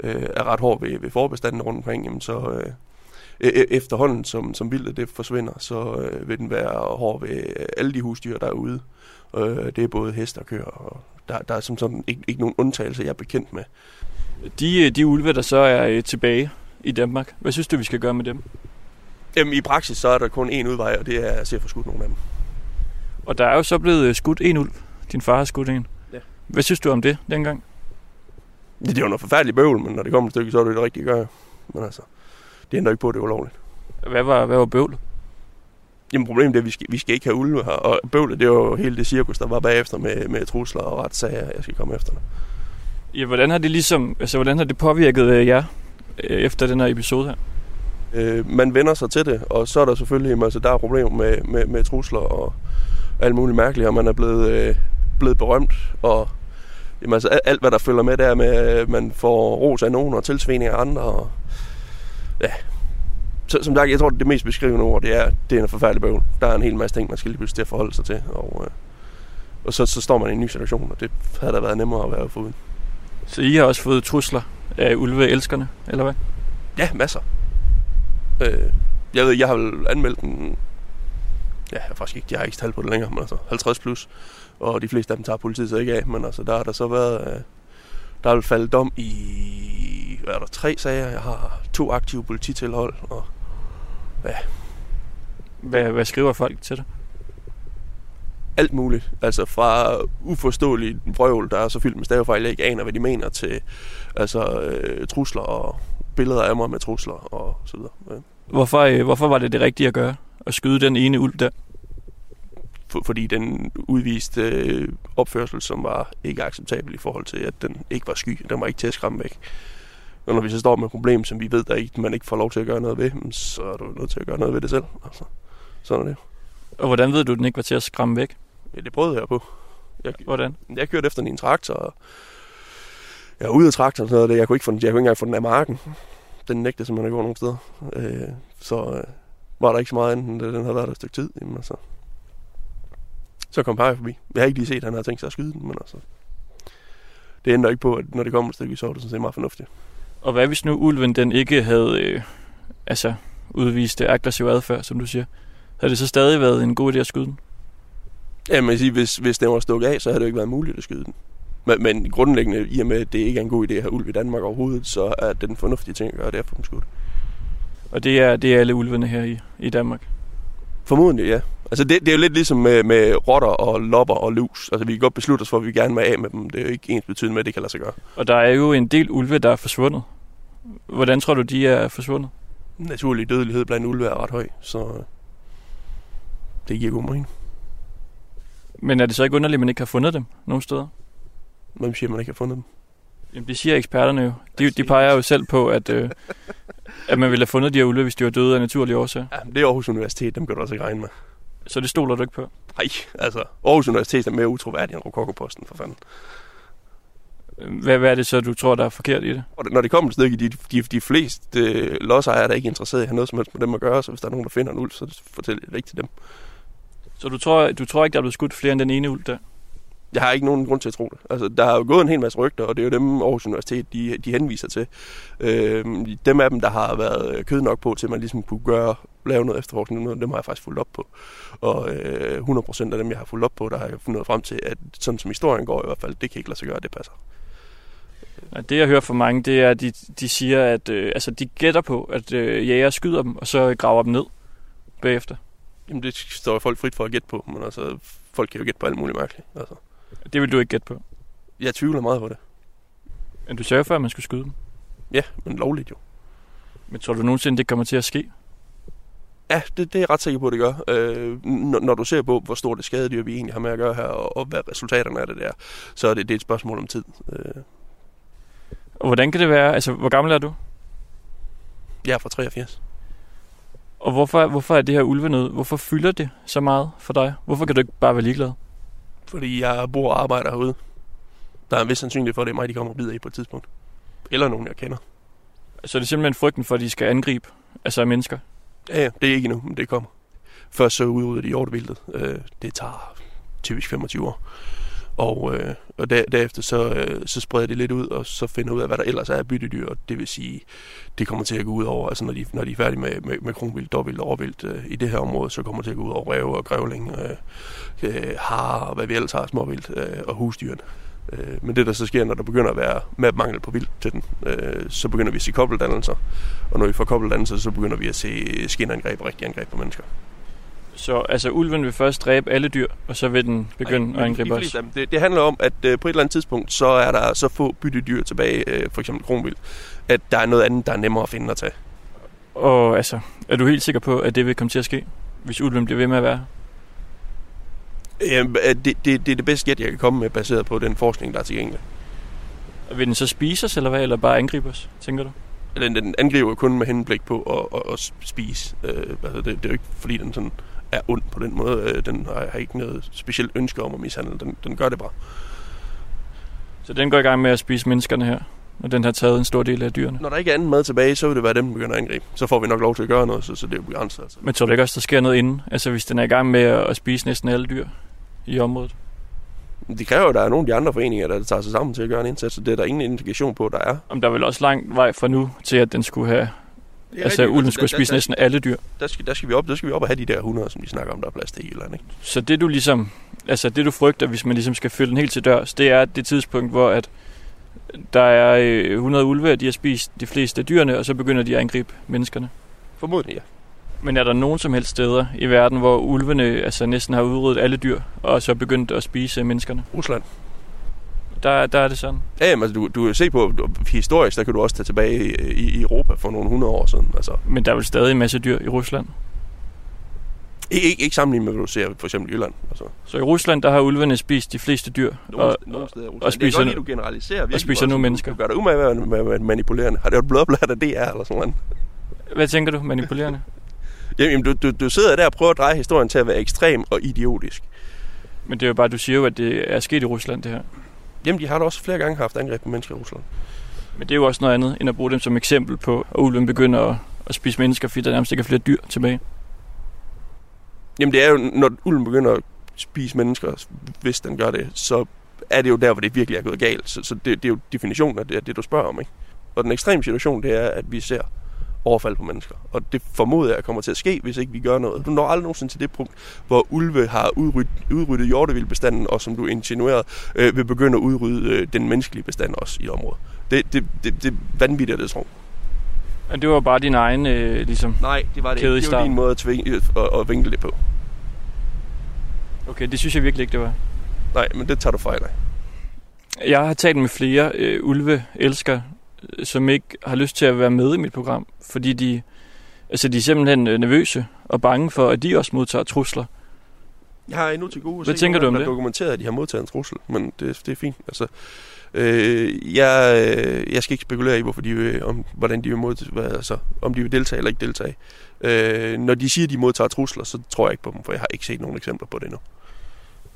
øh, er ret hård ved, ved forbestanden rundt omkring, jamen så øh, e- e- efterhånden som, som vildt det forsvinder, så øh, vil den være hård ved øh, alle de husdyr, der er ude. Øh, det er både hest og køer, og der, der er som sådan ikke, ikke nogen undtagelse, jeg er bekendt med. De, øh, de ulve, der så er øh, tilbage i Danmark, hvad synes du, vi skal gøre med dem? Jamen, i praksis så er der kun én udvej, og det er at se at få skudt nogle af dem. Og der er jo så blevet øh, skudt en ulv. Din far har skudt en. Ja. Hvad synes du om det dengang? Det, det er jo noget forfærdeligt bøvl, men når det kommer et stykke, så er det det rigtige at gøre. Men altså, det ændrer ikke på, at det er ulovligt. Hvad var, hvad var bøvlet? Jamen problemet er, at vi skal, vi skal ikke have ulve her, og bøvlet, det er jo hele det cirkus, der var bagefter med, med trusler og retssager, jeg skal komme efter det. Ja, hvordan har det ligesom, altså hvordan har det påvirket øh, jer øh, efter den her episode her? Øh, man vender sig til det, og så er der selvfølgelig, jamen, altså, der er problemer med, med, med trusler og alt muligt mærkeligt, og man er blevet, øh, blevet berømt, og jamen, altså, alt, hvad der følger med, der med, at man får ros af nogen og tilsvining af andre, og ja, så, som sagt, jeg tror, det mest beskrivende ord, det er, det er en forfærdelig bøvl. Der er en hel masse ting, man skal lige pludselig til at forholde sig til, og, øh, og så, så står man i en ny situation, og det havde da været nemmere at være foruden. Så I har også fået trusler af ulveelskerne, eller hvad? Ja, masser. Øh, jeg ved, jeg har vel anmeldt den... Ja, jeg faktisk ikke, jeg har ikke tal på det længere, men altså 50 plus. Og de fleste af dem tager politiet så ikke af, men altså der har der så været... Øh, der er faldet dom i... Hvad er der? Tre sager. Jeg har to aktive polititilhold, og Hvad, hvad skriver folk til dig? alt muligt. Altså fra uforståelig vrøvl, der er så fyldt med stavefejl, jeg ikke aner, hvad de mener, til altså, øh, trusler og billeder af mig med trusler og så videre. Ja. Hvorfor, øh, hvorfor var det det rigtige at gøre? At skyde den ene ulv der? for, fordi den udviste øh, opførsel, som var ikke acceptabel i forhold til, at den ikke var sky. Den var ikke til at skræmme væk. Og når vi så står med et problem, som vi ved, der ikke, man ikke får lov til at gøre noget ved, så er du nødt til at gøre noget ved det selv. Altså, sådan er det. Og hvordan ved du, den ikke var til at skræmme væk? Ja, det prøvede jeg på. Jeg, Hvordan? jeg kørte efter den i en traktor, og jeg var ude af traktoren, og sådan noget, det. jeg kunne ikke få den, jeg kunne ikke engang få den af marken. Den nægtede simpelthen at gå nogen steder. Øh, så øh, var der ikke så meget andet, end den havde været der et stykke tid. Jamen, altså. Så kom Paj forbi. Jeg har ikke lige set, at han havde tænkt sig at skyde den, men altså. Det ændrer ikke på, at når det kommer et stykke, så er det sådan set meget fornuftigt. Og hvad hvis nu ulven den ikke havde øh, altså, udvist øh, aggressiv adfærd, som du siger? Havde det så stadig været en god idé at skyde den? Ja, man sige, hvis, hvis den var stukket af, så havde det jo ikke været muligt at skyde den. Men, men grundlæggende, i og med, at det ikke er en god idé at have ulv i Danmark overhovedet, så er det den fornuftige ting at gøre, det er at få dem skudt. Og det er, det er alle ulvene her i, i Danmark. Formodentlig, ja. Altså det, det er jo lidt ligesom med, med rotter og lopper og lus. Altså vi kan godt beslutte os for, at vi gerne vil af med dem. Det er jo ikke ens betydende med, at det kan lade sig gøre. Og der er jo en del ulve, der er forsvundet. Hvordan tror du, de er forsvundet? Naturlig dødelighed blandt ulve er ret høj, så det giver god mening. Men er det så ikke underligt, at man ikke har fundet dem nogen steder? Hvem siger, man ikke har fundet dem? Jamen, det siger eksperterne jo. De, de peger jo selv på, at, øh, at man ville have fundet de her ulve, hvis de var døde af naturlige årsager. Ja, det er Aarhus Universitet, dem kan du også ikke regne med. Så det stoler du ikke på? Nej, altså Aarhus Universitet er mere utroværdig end Rokokoposten, for fanden. Hvad, hvad er det så, du tror, der er forkert i det? Og når det kommer til stykket, de, de, de fleste øh, lodsejere er der ikke interesseret i at have noget som helst med dem at gøre, så hvis der er nogen, der finder en ulv, så fortæl det ikke til dem. Så du tror, du tror ikke, der er blevet skudt flere end den ene ulv der? Jeg har ikke nogen grund til at tro det. Altså, der har jo gået en hel masse rygter, og det er jo dem, Aarhus Universitet, de, de henviser til. Øh, dem af dem, der har været kød nok på, til at man ligesom kunne gøre, lave noget efterforskning, dem har jeg faktisk fulgt op på. Og øh, 100% af dem, jeg har fulgt op på, der har jeg fundet frem til, at sådan som historien går i hvert fald, det kan ikke lade sig gøre, det passer. Det jeg hører fra mange, det er, at de, de siger, at øh, altså, de gætter på, at øh, jæger skyder dem, og så graver dem ned bagefter. Jamen, det står folk frit for at gætte på, men altså, folk kan jo gætte på alt muligt mærkeligt. Altså, Det vil du ikke gætte på. jeg tvivler meget på det. Men du sagde før, at man skulle skyde dem. Ja, men lovligt jo. Men tror du nogensinde, det kommer til at ske? Ja, det, det er jeg ret sikker på, at det gør. Øh, når, når du ser på, hvor stort det skadedyr, vi egentlig har med at gøre her, og, og hvad resultaterne af det der, så er det, det er et spørgsmål om tid. Øh, Og hvordan kan det være? Altså, hvor gammel er du? jeg er fra 83. Og hvorfor, hvorfor er det her ulvenød? Hvorfor fylder det så meget for dig? Hvorfor kan du ikke bare være ligeglad? Fordi jeg bor og arbejder herude. Der er en vis sandsynlighed for, at det er mig, de kommer og bider i på et tidspunkt. Eller nogen, jeg kender. Så er det simpelthen frygten for, at de skal angribe altså mennesker? Ja, ja, det er ikke endnu, men det kommer. Først så udrydder de hjortevildet. Øh, det tager typisk 25 år. Og, øh, og der, derefter så, øh, så spreder det lidt ud, og så finder ud af, hvad der ellers er af byttedyr. Og det vil sige, det kommer til at gå ud over, altså når de, når de er færdige med, med, med kronvildt, dårvildt og overvildt øh, i det her område, så kommer det til at gå ud over ræve og grævling, øh, øh, har og hvad vi ellers har, småvildt øh, og husdyrene. Øh, men det der så sker, når der begynder at være med mangel på vildt til den, øh, så begynder vi at se kobbeldannelser. Og når vi får kobbeldannelser, så begynder vi at se skinangreb og rigtige angreb på mennesker. Så altså, ulven vil først dræbe alle dyr, og så vil den begynde Ej, at angribe os? dem. Det, det handler om, at øh, på et eller andet tidspunkt, så er der så få byttedyr tilbage, øh, for eksempel kronvild, at der er noget andet, der er nemmere at finde og tage. Og altså, er du helt sikker på, at det vil komme til at ske, hvis ulven bliver ved med at være? Øh, det, det, det er det bedste gæt, jeg kan komme med, baseret på den forskning, der er tilgængelig. Og vil den så spise os, eller hvad? Eller bare angribe os, tænker du? Den, den angriber kun med henblik på at, at, at spise. Øh, altså det, det er jo ikke, fordi den sådan er ond på den måde. Øh, den har, ikke noget specielt ønske om at mishandle. Den, den gør det bare. Så den går i gang med at spise menneskerne her, og den har taget en stor del af dyrene. Når der ikke er anden mad tilbage, så vil det være dem, der begynder at angribe. Så får vi nok lov til at gøre noget, så, så det er jo begrænset. Altså. Men tror du ikke også, der sker noget inden? Altså hvis den er i gang med at spise næsten alle dyr i området? Det kræver, at der er nogle af de andre foreninger, der tager sig sammen til at gøre en indsats, så det er der ingen indikation på, der er. Om der er vel også lang vej fra nu til, at den skulle have... Altså rigtigt. ulven der- skulle der- spise der- næsten alle dyr. Der skal, der, skal vi op, der skal vi op og have de der 100, som de snakker om, der er plads til i Jylland. Ikke? Så det du ligesom... Altså det du frygter, hvis man ligesom skal følge den helt til dørs, det er det tidspunkt, hvor at der er øh, 100 ulve, og de har spist de fleste af dyrene, og så begynder de at angribe menneskerne. Formodentlig, ja. Men er der nogen som helst steder i verden, hvor ulvene altså næsten har udryddet alle dyr, og så begyndt at spise menneskerne? Rusland. Der, der er det sådan. Ja, jamen, altså, du, du kan se på, du, historisk, der kan du også tage tilbage i, i, i Europa for nogle hundrede år siden. Altså, Men der er vel stadig en masse dyr i Rusland. ikke, ikke, ikke sammenlignet med, hvad du ser for eksempel i Jylland. Altså, Så i Rusland, der har ulvene spist de fleste dyr, nogle, og, nogle steder i Rusland. og det er spiser godt nu- du generaliserer og spiser nu voldsomt. mennesker. Du gør dig umage med, med, med, manipulerende. Har det været blodblad af DR eller sådan noget? Hvad tænker du, manipulerende? Jamen, du, du, du sidder der og prøver at dreje historien til at være ekstrem og idiotisk. Men det er jo bare, du siger jo, at det er sket i Rusland, det her. Jamen, de har da også flere gange haft angreb på mennesker i Rusland. Men det er jo også noget andet, end at bruge dem som eksempel på, at ulven begynder at, at spise mennesker, fordi der nærmest ikke er flere dyr tilbage. Jamen, det er jo, når ulven begynder at spise mennesker, hvis den gør det, så er det jo der, hvor det virkelig er gået galt. Så, så det, det er jo definitionen af det, det, du spørger om, ikke? Og den ekstreme situation, det er, at vi ser overfald på mennesker. Og det formoder jeg kommer til at ske, hvis ikke vi gør noget. Du når aldrig nogensinde til det punkt, hvor ulve har udryddet, udryddet hjortevildbestanden, og som du insinuerede, øh, vil begynde at udrydde øh, den menneskelige bestand også i området. Det, det, det, det er vanvittigt, det tror Og det var bare din egen, øh, ligesom... Nej, det var det ikke. Det var din måde at, tvinge, at, at vinkle det på. Okay, det synes jeg virkelig ikke, det var. Nej, men det tager du fejl af. Jeg har talt med flere øh, ulve-elskere, øh, som ikke har lyst til at være med i mit program, fordi de, altså de er simpelthen øh, nervøse og bange for, at de også modtager trusler. Jeg har endnu til gode at Hvad se tænker nogen du om det? dokumenteret, at de har modtaget en trussel, men det, det er fint. Altså, øh, jeg, øh, jeg skal ikke spekulere i, hvorfor de vil, om, hvordan de vil modtage, hvad, altså, om de vil deltage eller ikke deltage. Øh, når de siger, at de modtager trusler, så tror jeg ikke på dem, for jeg har ikke set nogen eksempler på det endnu.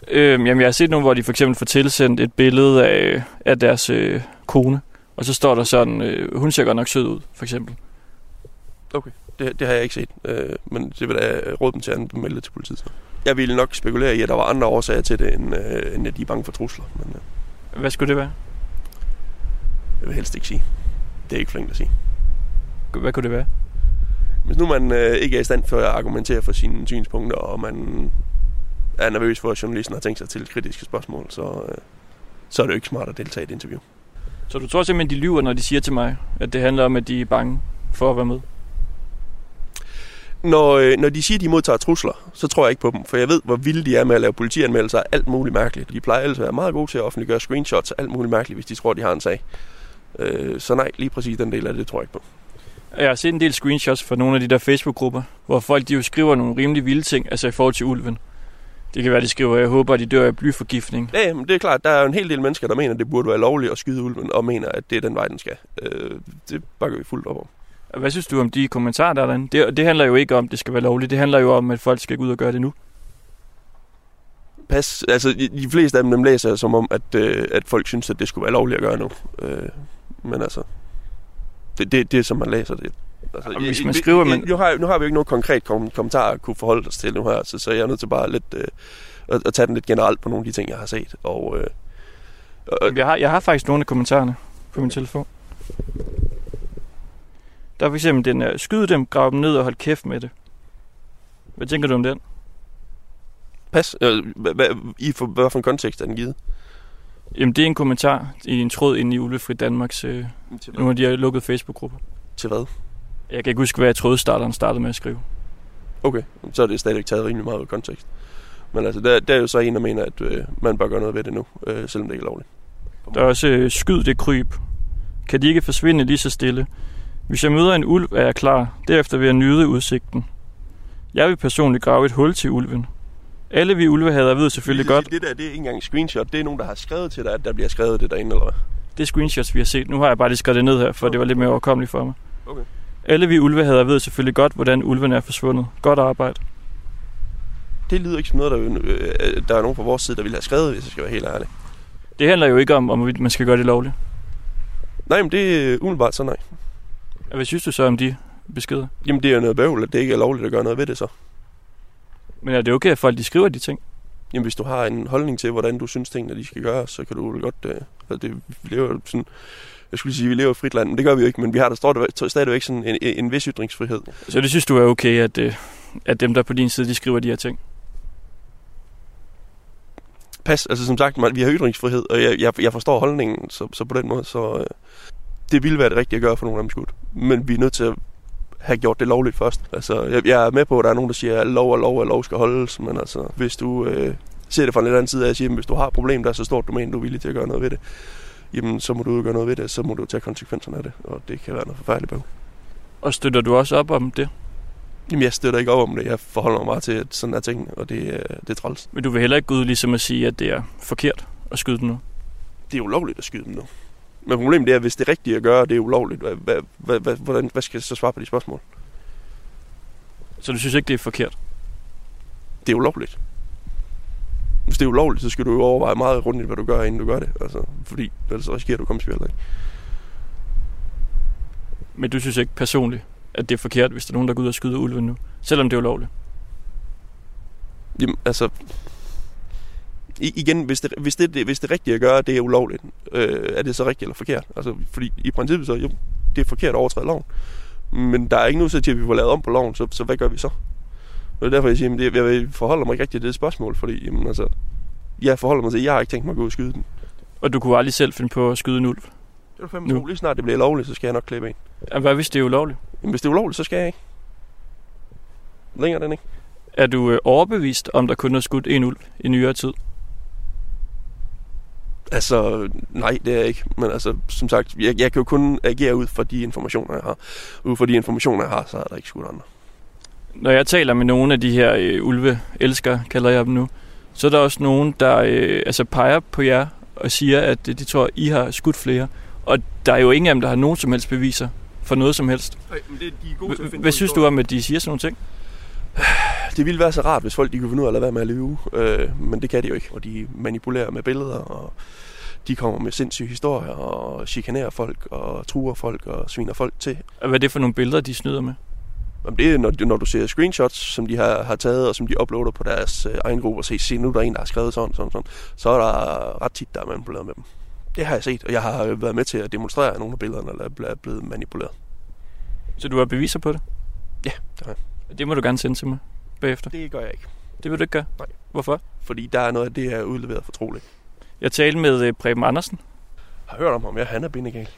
Øh, jamen, jeg har set nogle, hvor de for eksempel får tilsendt et billede af, af deres øh, kone, og så står der sådan, øh, hun ser godt nok sød ud, for eksempel. Okay, det, det har jeg ikke set, øh, men det vil da råde dem til at anmelde det til politiet. Så. Jeg ville nok spekulere i, at der var andre årsager til det, end, øh, end at de er bange for trusler, men øh, Hvad skulle det være? jeg vil helst ikke sige. Det er ikke enkelt at sige. Hvad kunne det være? Hvis nu man øh, ikke er i stand for at argumentere for sine synspunkter, og man er nervøs for, at journalisten har tænkt sig til kritiske spørgsmål, så, øh, så er det jo ikke smart at deltage i et interview. Så du tror simpelthen, de lyver, når de siger til mig, at det handler om, at de er bange for at være med? Når, øh, når de siger, at de modtager trusler, så tror jeg ikke på dem, for jeg ved, hvor vilde de er med at lave politianmeldelser af alt muligt mærkeligt. De plejer ellers at være meget gode til at offentliggøre screenshots af alt muligt mærkeligt, hvis de tror, de har en sag. Øh, så nej, lige præcis den del af det, det tror jeg ikke på. Jeg har set en del screenshots fra nogle af de der Facebook-grupper, hvor folk de jo skriver nogle rimelig vilde ting, altså i forhold til ulven. Det kan være, de skriver, jeg håber, at de dør af blyforgiftning. Ja, men det er klart, der er jo en hel del mennesker, der mener, at det burde være lovligt at skyde ulven, og mener, at det er den vej, den skal. Øh, det bakker vi fuldt op om. Hvad synes du om de kommentarer, der er derinde? Det, det handler jo ikke om, at det skal være lovligt. Det handler jo om, at folk skal ud og gøre det nu. Pas, altså de, fleste af dem, dem læser som om, at, øh, at folk synes, at det skulle være lovligt at gøre nu. Øh, men altså, det, det, det er som man læser det. Altså, Jamen, hvis man skriver, men- Nu har, nu har vi jo ikke nogen konkret kom- kommentar at kunne forholde os til nu her, så, så jeg er nødt til bare lidt øh, at, at tage den lidt generelt på nogle af de ting, jeg har set. Og, øh, og, Jeg har, jeg har faktisk nogle af kommentarerne på min telefon. Der er for eksempel den her, skyd dem, grav dem ned og hold kæft med det. Hvad tænker du om den? pas, øh, hvad, hvad, i for, hvad for en kontekst er den givet? Jamen, det er en kommentar i en tråd inde i Ulvefri Danmarks, øh, nogle af de lukkede Facebook-grupper. Til hvad? Jeg kan ikke huske, hvad trådstarteren startede med at skrive. Okay, så er det stadigvæk taget rimelig meget ud af kontekst. Men altså, der, der er jo så en, der mener, at øh, man bør gøre noget ved det nu, øh, selvom det ikke er lovligt. Der er også øh, skyd det kryb. Kan de ikke forsvinde lige så stille? Hvis jeg møder en ulv, er jeg klar. Derefter vil jeg nyde udsigten. Jeg vil personligt grave et hul til ulven. Alle vi ulvehader ved selvfølgelig Det, godt, Det der, det er ikke engang en screenshot. Det er nogen, der har skrevet til dig, at der bliver skrevet det derinde, eller hvad? det er screenshots, vi har set. Nu har jeg bare lige skrevet det ned her, for det var lidt mere overkommeligt for mig. Okay. Alle vi ulvehader ved selvfølgelig godt, hvordan ulven er forsvundet. Godt arbejde. Det lyder ikke som noget, der, øh, der er nogen på vores side, der ville have skrevet, hvis jeg skal være helt ærlig. Det handler jo ikke om, om man skal gøre det lovligt. Nej, men det er umiddelbart så nej. Hvad synes du så om de beskeder? Jamen, det er jo noget bøvl, at det ikke er lovligt at gøre noget ved det så. Men er det okay, at folk de skriver de ting? Jamen, hvis du har en holdning til, hvordan du synes tingene, de skal gøre, så kan du vel godt... Øh, altså det, vi lever sådan... Jeg skulle sige, vi lever i frit land, men det gør vi jo ikke. Men vi har der står stadigvæk sådan en, en vis ytringsfrihed. Så det synes du er okay, at, øh, at dem, der er på din side, de skriver de her ting? Pas, altså som sagt, man- vi har ytringsfrihed, og jeg, jeg, jeg forstår holdningen, så, så på den måde, så... Øh, det ville være det rigtige at gøre for nogle af dem skudt. Men vi er nødt til at have gjort det lovligt først. Altså, jeg, jeg er med på, at der er nogen, der siger, at lov og lov og lov skal holdes, men altså, hvis du øh, ser det fra en lidt anden side af, at hvis du har et problem, der er så stort, du mener, du er villig til at gøre noget ved det, jamen, så må du gøre noget ved det, så må du tage konsekvenserne af det, og det kan være noget forfærdeligt bøv. Og støtter du også op om det? Jamen, jeg støtter ikke op om det. Jeg forholder mig meget til, at sådan er tingene, og det, er- det er træls. Men du vil heller ikke gå ud ligesom at sige, at det er forkert at skyde dem nu? Det er ulovligt at skyde dem nu. Men problemet er, at hvis det rigtige at gøre, det er ulovligt, hvad, hvad, hvad, hvad, hvordan, hvad skal jeg så svare på de spørgsmål? Så du synes ikke, det er forkert? Det er ulovligt. Hvis det er ulovligt, så skal du jo overveje meget rundt, hvad du gør, inden du gør det. Altså, fordi ellers så risikerer du at komme. Ikke? Men du synes ikke personligt, at det er forkert, hvis der er nogen, der går ud og skyder ulven nu? Selvom det er ulovligt? Jamen, altså... I, igen, hvis det, hvis, det, det, hvis det rigtige at gøre, det er ulovligt, øh, er det så rigtigt eller forkert? Altså, fordi i princippet så, jo, det er forkert at overtræde loven. Men der er ikke noget til, at vi får lavet om på loven, så, så hvad gør vi så? Og det er derfor, jeg siger, at jeg forholder mig ikke rigtigt til det spørgsmål, fordi jamen, altså, jeg forholder mig til, at jeg har ikke tænkt mig at gå ud og skyde den. Og du kunne aldrig selv finde på at skyde en ulv? Det er fandme Nu. Lige snart det bliver lovligt, så skal jeg nok klippe en. Jamen, Hvad hvis det er ulovligt? Jamen, hvis det er ulovligt, så skal jeg ikke. Længere den ikke. Er du øh, overbevist om, der kun er skudt en ulv i nyere tid? Altså, nej, det er jeg ikke. Men altså, som sagt, jeg, jeg kan jo kun agere ud fra de informationer, jeg har. Ud fra de informationer, jeg har, så er der ikke skudt andre. Når jeg taler med nogle af de her øh, ulve-elskere, kalder jeg dem nu, så er der også nogen, der øh, altså peger på jer og siger, at øh, de tror, I har skudt flere. Og der er jo ingen af dem, der har nogen som helst beviser for noget som helst. Nej, men det, de er H- Hvad synes du om, at de siger sådan nogle ting? Det ville være så rart, hvis folk de kunne finde ud af at lade være med at lyve. Øh, men det kan de jo ikke. Og de manipulerer med billeder, og de kommer med sindssyge historier, og chikanerer folk, og truer folk, og sviner folk til. Hvad er det for nogle billeder, de snyder med? Jamen, det er, når, når du ser screenshots, som de har, har taget, og som de uploader på deres øh, egen gruppe, og se, se, nu er der en, der har skrevet sådan, sådan, sådan, så er der ret tit, der er manipuleret med dem. Det har jeg set, og jeg har øh, været med til at demonstrere at nogle af billederne, der er blevet manipuleret. Så du har beviser på det? Ja, det har jeg. Det må du gerne sende til mig bagefter. Det gør jeg ikke, Det vil du ikke gøre? Nej. Hvorfor? fordi der er noget af det her udleveret fortroligt. Jeg talte med øh, Preben Andersen. Jeg har hørt om ham, ja, han er bindegal.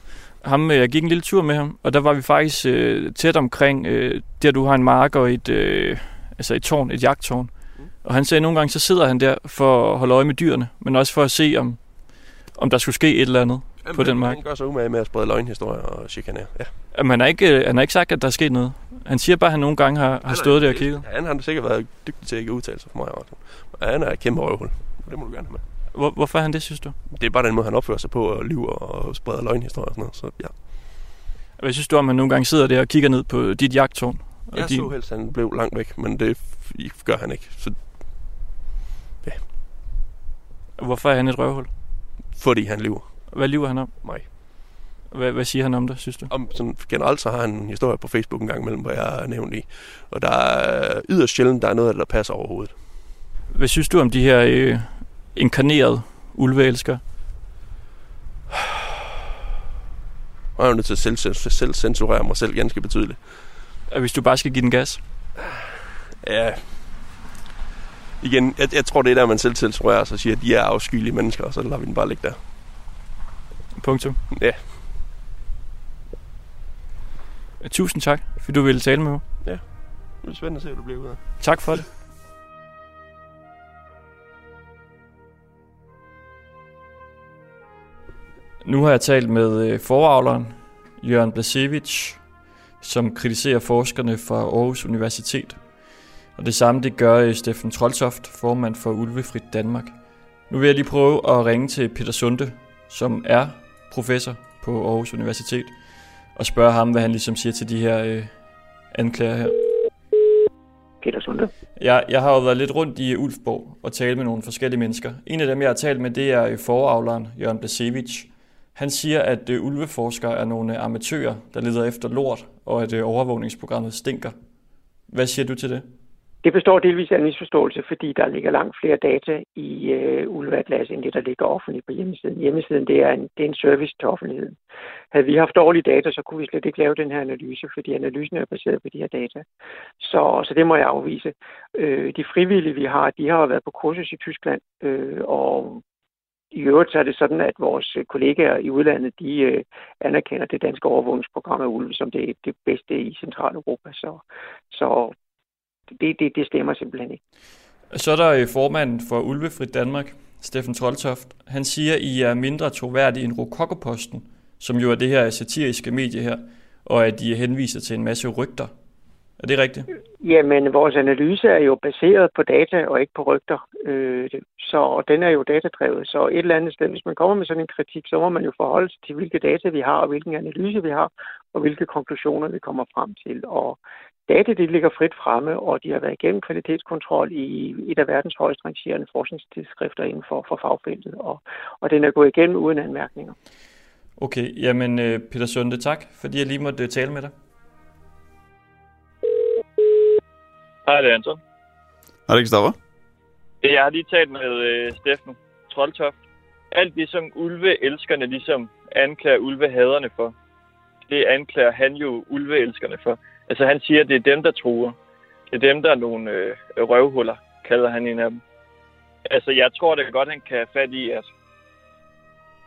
Ham, øh, jeg gik en lille tur med ham, og der var vi faktisk øh, tæt omkring, øh, der du har en mark og et, øh, altså et tårn, et jagttårn. Mm. Og han sagde, at nogle gange så sidder han der for at holde øje med dyrene, men også for at se, om, om der skulle ske et eller andet. på den mark. Han gør sig umage med at sprede løgnhistorier og chikanere. Ja. Jamen, han har, ikke, øh, han har ikke sagt, at der er sket noget. Han siger bare, at han nogle gange har, har stået der og kigget. Han har sikkert været dygtig til at ikke udtale sig for mig. Martin. Og han er et kæmpe røvhul. Det må du gerne have med. Hvor, hvorfor er han det, synes du? Det er bare den måde, han opfører sig på og lyver og spreder løgnhistorier og sådan noget. Så ja. Hvad synes du om, at han nogle gange sidder der og kigger ned på dit jagttårn? Jeg så helst, at han blev langt væk, men det gør han ikke. Så Hvorfor er han et røvhul? fordi han lyver Hvad lyver han om? mig. Hvad, hvad siger han om det, synes du? Om sådan, generelt så har han en historie på Facebook en gang imellem, hvor jeg er nævnt i. Og der er yderst sjældent, der er noget af det, der passer overhovedet. Hvad synes du om de her øh, inkarnerede ulveelskere? Og jeg er jo nødt til at selv, selv, censurere mig selv ganske betydeligt. At hvis du bare skal give den gas? Ja. Igen, jeg, jeg tror, det er der, man selv censurerer sig og siger, at de er afskyelige mennesker, og så lader vi den bare ligge der. Punktum. Ja. Tusind tak, fordi du ville tale med mig. Det er spændende at se, hvad du bliver ud af. Tak for det. Nu har jeg talt med øh, foravleren, Jørgen Blasevich, som kritiserer forskerne fra Aarhus Universitet. Og det samme det gør øh, Steffen Troldsoft, formand for Ulvefrit Danmark. Nu vil jeg lige prøve at ringe til Peter Sunde, som er professor på Aarhus Universitet, og spørge ham, hvad han ligesom siger til de her øh, anklager her. Peter Sunde. Jeg, jeg har jo været lidt rundt i Ulfborg og talt med nogle forskellige mennesker. En af dem, jeg har talt med, det er øh, foravleren Jørgen Blasevich. Han siger, at øh, ulveforskere er nogle amatører, der leder efter lort, og at øh, overvågningsprogrammet stinker. Hvad siger du til det? Det består delvis af en misforståelse, fordi der ligger langt flere data i øh, Ulveatlas, end det, der ligger offentligt på hjemmesiden. Hjemmesiden det er, en, det er en service til offentligheden. Havde vi haft dårlige data, så kunne vi slet ikke lave den her analyse, fordi analysen er baseret på de her data. Så, så det må jeg afvise. Øh, de frivillige, vi har, de har været på kursus i Tyskland, øh, og i øvrigt så er det sådan, at vores kollegaer i udlandet, de øh, anerkender det danske overvågningsprogram af ulve som det, det bedste i Centraleuropa. Så, så det, det, det stemmer simpelthen ikke. Så er der øh, formanden for Ulvefrit Danmark, Steffen Troldtoft. Han siger, at I er mindre troværdige end Rokokoposten, som jo er det her satiriske medie her, og at de henviser til en masse rygter. Er det rigtigt? Jamen, vores analyse er jo baseret på data og ikke på rygter. Øh, så den er jo datadrevet. Så et eller andet sted, hvis man kommer med sådan en kritik, så må man jo forholde sig til, hvilke data vi har, og hvilken analyse vi har, og hvilke konklusioner vi kommer frem til. Og data, det ligger frit fremme, og de har været igennem kvalitetskontrol i et af verdens højst rangerende forskningstidsskrifter inden for, for fagfeltet, og, og den er gået igennem uden anmærkninger. Okay, jamen øh, Peter Sunde, tak, fordi jeg lige måtte øh, tale med dig. Hej, det er Anton. Har det ikke stopper? Jeg har lige talt med øh, Steffen Troldtoft. Alt det, som ulveelskerne ligesom anklager ulvehaderne for, det anklager han jo ulveelskerne for. Altså han siger, at det er dem, der truer. Det er dem, der er nogle øh, røvhuller, kalder han en af dem. Altså jeg tror da godt, han kan have fat i, at,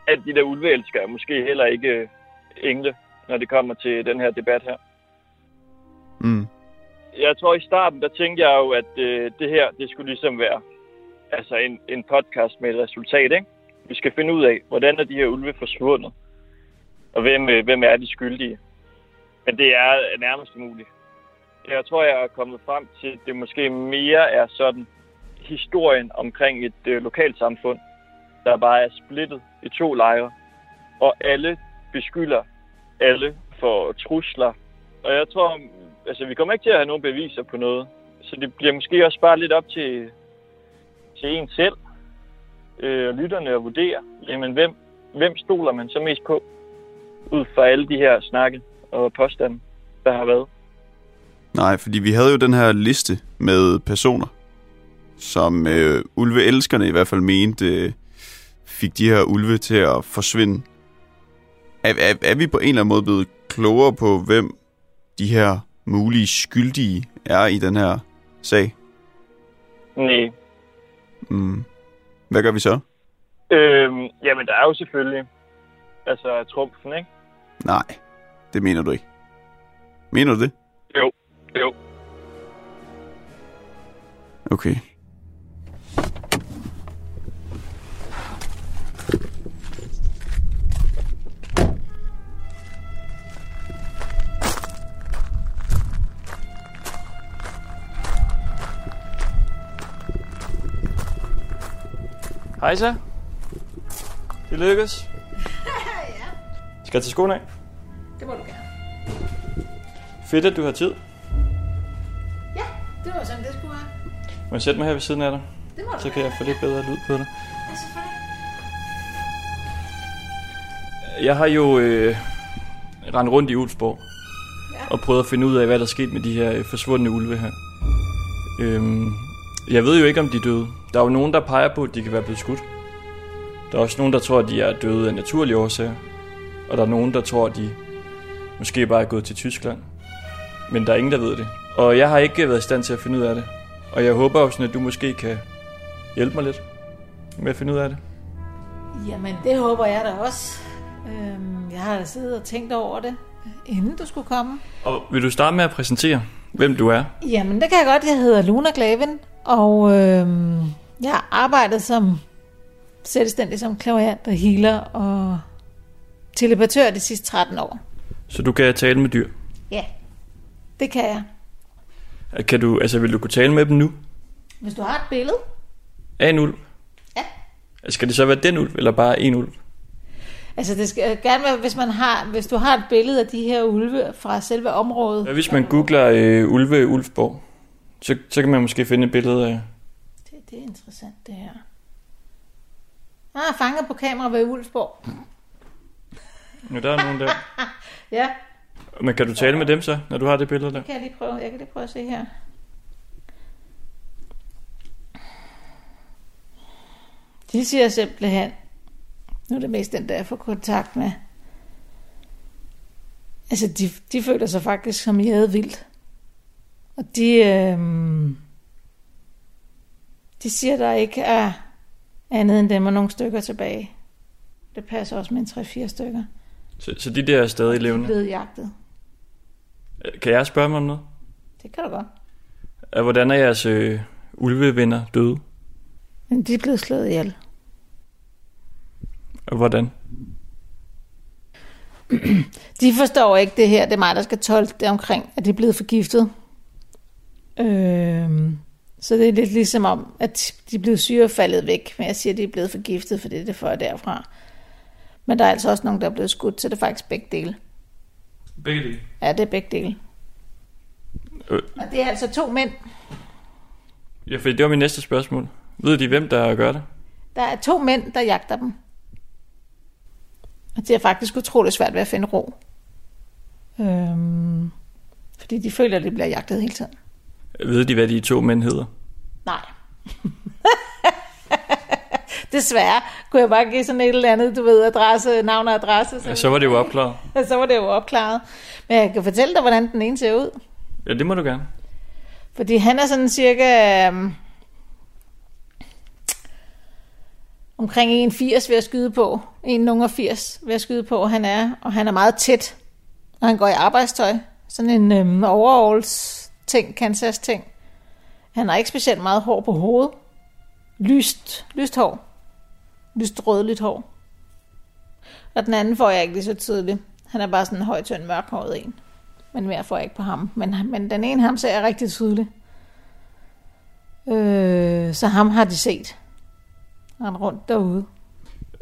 at de der ulveelskere er måske heller ikke øh, engle, når det kommer til den her debat her. Mm. jeg tror i starten, der tænkte jeg jo, at øh, det her, det skulle ligesom være altså en, en podcast med et resultat, ikke? Vi skal finde ud af, hvordan er de her ulve forsvundet, og hvem, øh, hvem er de skyldige. Men det er nærmest umuligt. Jeg tror, jeg er kommet frem til, at det måske mere er sådan historien omkring et øh, lokalt samfund, der bare er splittet i to lejre, og alle beskylder alle for trusler. Og jeg tror, altså vi kommer ikke til at have nogen beviser på noget. Så det bliver måske også bare lidt op til, til en selv, øh, og lytterne at vurdere, jamen hvem, hvem stoler man så mest på, ud fra alle de her snakke og påstande, der har været. Nej, fordi vi havde jo den her liste med personer, som øh, ulveelskerne i hvert fald mente øh, fik de her ulve til at forsvinde. Er, er, er vi på en eller anden måde blevet klogere på, hvem de her mulige skyldige er i den her sag? Nej. Mm. Hvad gør vi så? Øhm, jamen, der er jo selvfølgelig altså trumfen, ikke? Nej, det mener du ikke. Mener du det? Jo. Jo. Okay. Hejsa. Det lykkes. ja. Skal jeg tage skoene af? Det må du gerne. Fedt, at du har tid. Ja, det var sådan, det skulle være. Må jeg sætte mig her ved siden af dig? Det må du Så kan jeg få lidt bedre lyd på dig. Ja, selvfølgelig. Jeg har jo øh, rendt rundt i Ulfborg og prøvet at finde ud af, hvad der er sket med de her øh, forsvundne ulve her. Øhm, jeg ved jo ikke, om de er døde. Der er jo nogen, der peger på, at de kan være blevet skudt. Der er også nogen, der tror, at de er døde af naturlige årsager. Og der er nogen, der tror, at de måske bare er gået til Tyskland. Men der er ingen, der ved det. Og jeg har ikke været i stand til at finde ud af det. Og jeg håber jo sådan, at du måske kan hjælpe mig lidt med at finde ud af det. Jamen, det håber jeg da også. Øhm, jeg har da siddet og tænkt over det, inden du skulle komme. Og vil du starte med at præsentere, hvem du er? Jamen, det kan jeg godt. Jeg hedder Luna Glavin, og øhm, jeg har arbejdet som selvstændig som klaverant og healer og telepatør de sidste 13 år. Så du kan tale med dyr. Ja, det kan jeg. Kan du, altså vil du kunne tale med dem nu? Hvis du har et billede, Af en ulv? Ja. Skal det så være den ulv, eller bare en ulv? altså det skal gerne være, hvis, man har, hvis du har et billede af de her ulve fra selve området. Hvad hvis man googler øh, ulve Ulfborg? Så, så kan man måske finde et billede af... Det, det er interessant, det her. Ah, fanget på kamera ved Ulfborg. Ja, der er nogen der. Ja, Men kan du tale med dem så, når du har det billede der? det kan jeg lige prøve. Jeg kan lige prøve at se her. De siger simpelthen, nu er det mest den der, jeg får kontakt med. Altså, de, de føler sig faktisk som jade vildt. Og de, øhm, de siger, der ikke er andet end dem og nogle stykker tilbage. Det passer også med en 3-4 stykker. Så, så de der er stadig De er levende. blevet jagtet. Kan jeg spørge mig om noget? Det kan du godt. Øh, Hvordan er jeres øh, ulvevenner døde? Men de er blevet slået ihjel. Hvordan? De forstår ikke det her. Det er mig, der skal tolke det omkring, at de er blevet forgiftet. Øhm, så det er lidt ligesom om, at de er blevet syrefaldet væk. Men jeg siger, at de er blevet forgiftet, for det er det for derfra. Men der er altså også nogen, der er blevet skudt, så det er faktisk begge dele. Begge dele. Ja, det er begge dele. Øh, Og det er altså to mænd. ja, for det var mit næste spørgsmål. Ved de, hvem der gør det? Der er to mænd, der jagter dem. Og det er faktisk utroligt svært ved at finde ro. Øhm, fordi de føler, at de bliver jagtet hele tiden. Ved de, hvad de to mænd hedder? Nej. Desværre kunne jeg bare give sådan et eller andet, du ved, adresse, navn og adresse. Ja, så var det jo opklaret. så var det jo opklaret. Men jeg kan fortælle dig, hvordan den ene ser ud. Ja, det må du gerne. Fordi han er sådan cirka øhm, omkring 1,80 ved at skyde på. 1,80 ved at skyde på, han er. Og han er meget tæt. Og han går i arbejdstøj. Sådan en øhm, overalls ting, Kansas ting. Han har ikke specielt meget hår på hovedet. Lyst, lyst hår. Lyst rødligt hår. Og den anden får jeg ikke lige så tydeligt. Han er bare sådan en høj, tynd, mørkhåret en. Men mere får jeg ikke på ham. Men, men den ene ham ser jeg rigtig tydeligt. Øh, så ham har de set. Han rundt derude.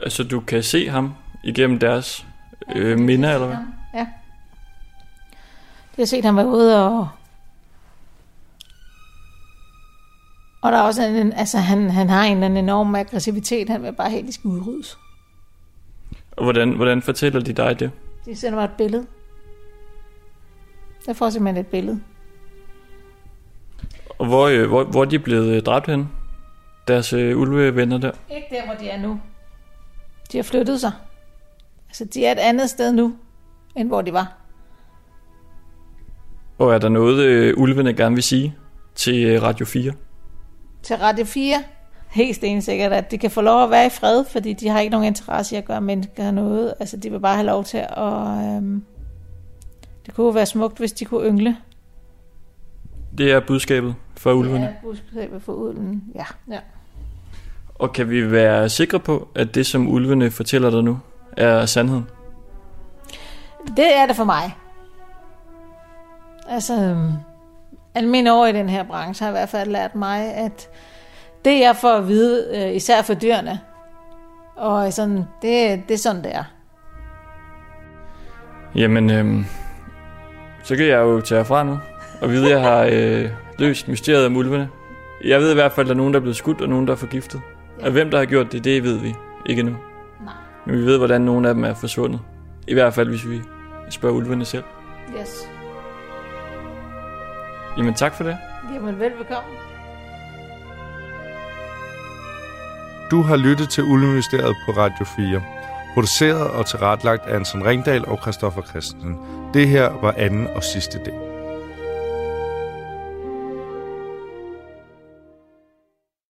Altså, du kan se ham igennem deres øh, minder, eller hvad? Ja. De har set ham være ude og... Og der er også en, altså han, han har en anden enorm aggressivitet, han vil bare helt, de skal udryddes. Og hvordan, hvordan fortæller de dig det? De sender mig et billede. Jeg får simpelthen et billede. Og hvor, øh, hvor, hvor er de blevet øh, dræbt hen? Deres øh, ulvevenner der? Ikke der, hvor de er nu. De har flyttet sig. Altså, de er et andet sted nu, end hvor de var. Og er der noget, øh, ulvene gerne vil sige til øh, Radio 4? Til Radio 4, helt stensikkert, at de kan få lov at være i fred, fordi de har ikke nogen interesse i at gøre mennesker noget. Altså, de vil bare have lov til at... Øhm, det kunne jo være smukt, hvis de kunne yngle. Det er budskabet for ulvene. Ja, budskabet for ulven. Ja, ja. Og kan vi være sikre på, at det, som ulvene fortæller dig nu, er sandheden? Det er det for mig. Altså, alle mine år i den her branche har i hvert fald lært mig, at det jeg får at vide, øh, især for dyrene, Og sådan, det, det er sådan, det er. Jamen, øhm, så kan jeg jo tage herfra nu, og vide, at jeg har øh, løst mysteriet om ulvene. Jeg ved i hvert fald, at der er nogen, der er blevet skudt, og nogen, der er forgiftet. Ja. Og hvem, der har gjort det, det ved vi ikke nu. Nej. Men vi ved, hvordan nogle af dem er forsvundet. I hvert fald, hvis vi spørger ulvene selv. Yes. Jamen, tak for det. Jamen, velbekomme. Du har lyttet til Ulvemysteriet på Radio 4. Produceret og tilrettelagt af Anton Ringdal og Christoffer Christensen. Det her var anden og sidste del.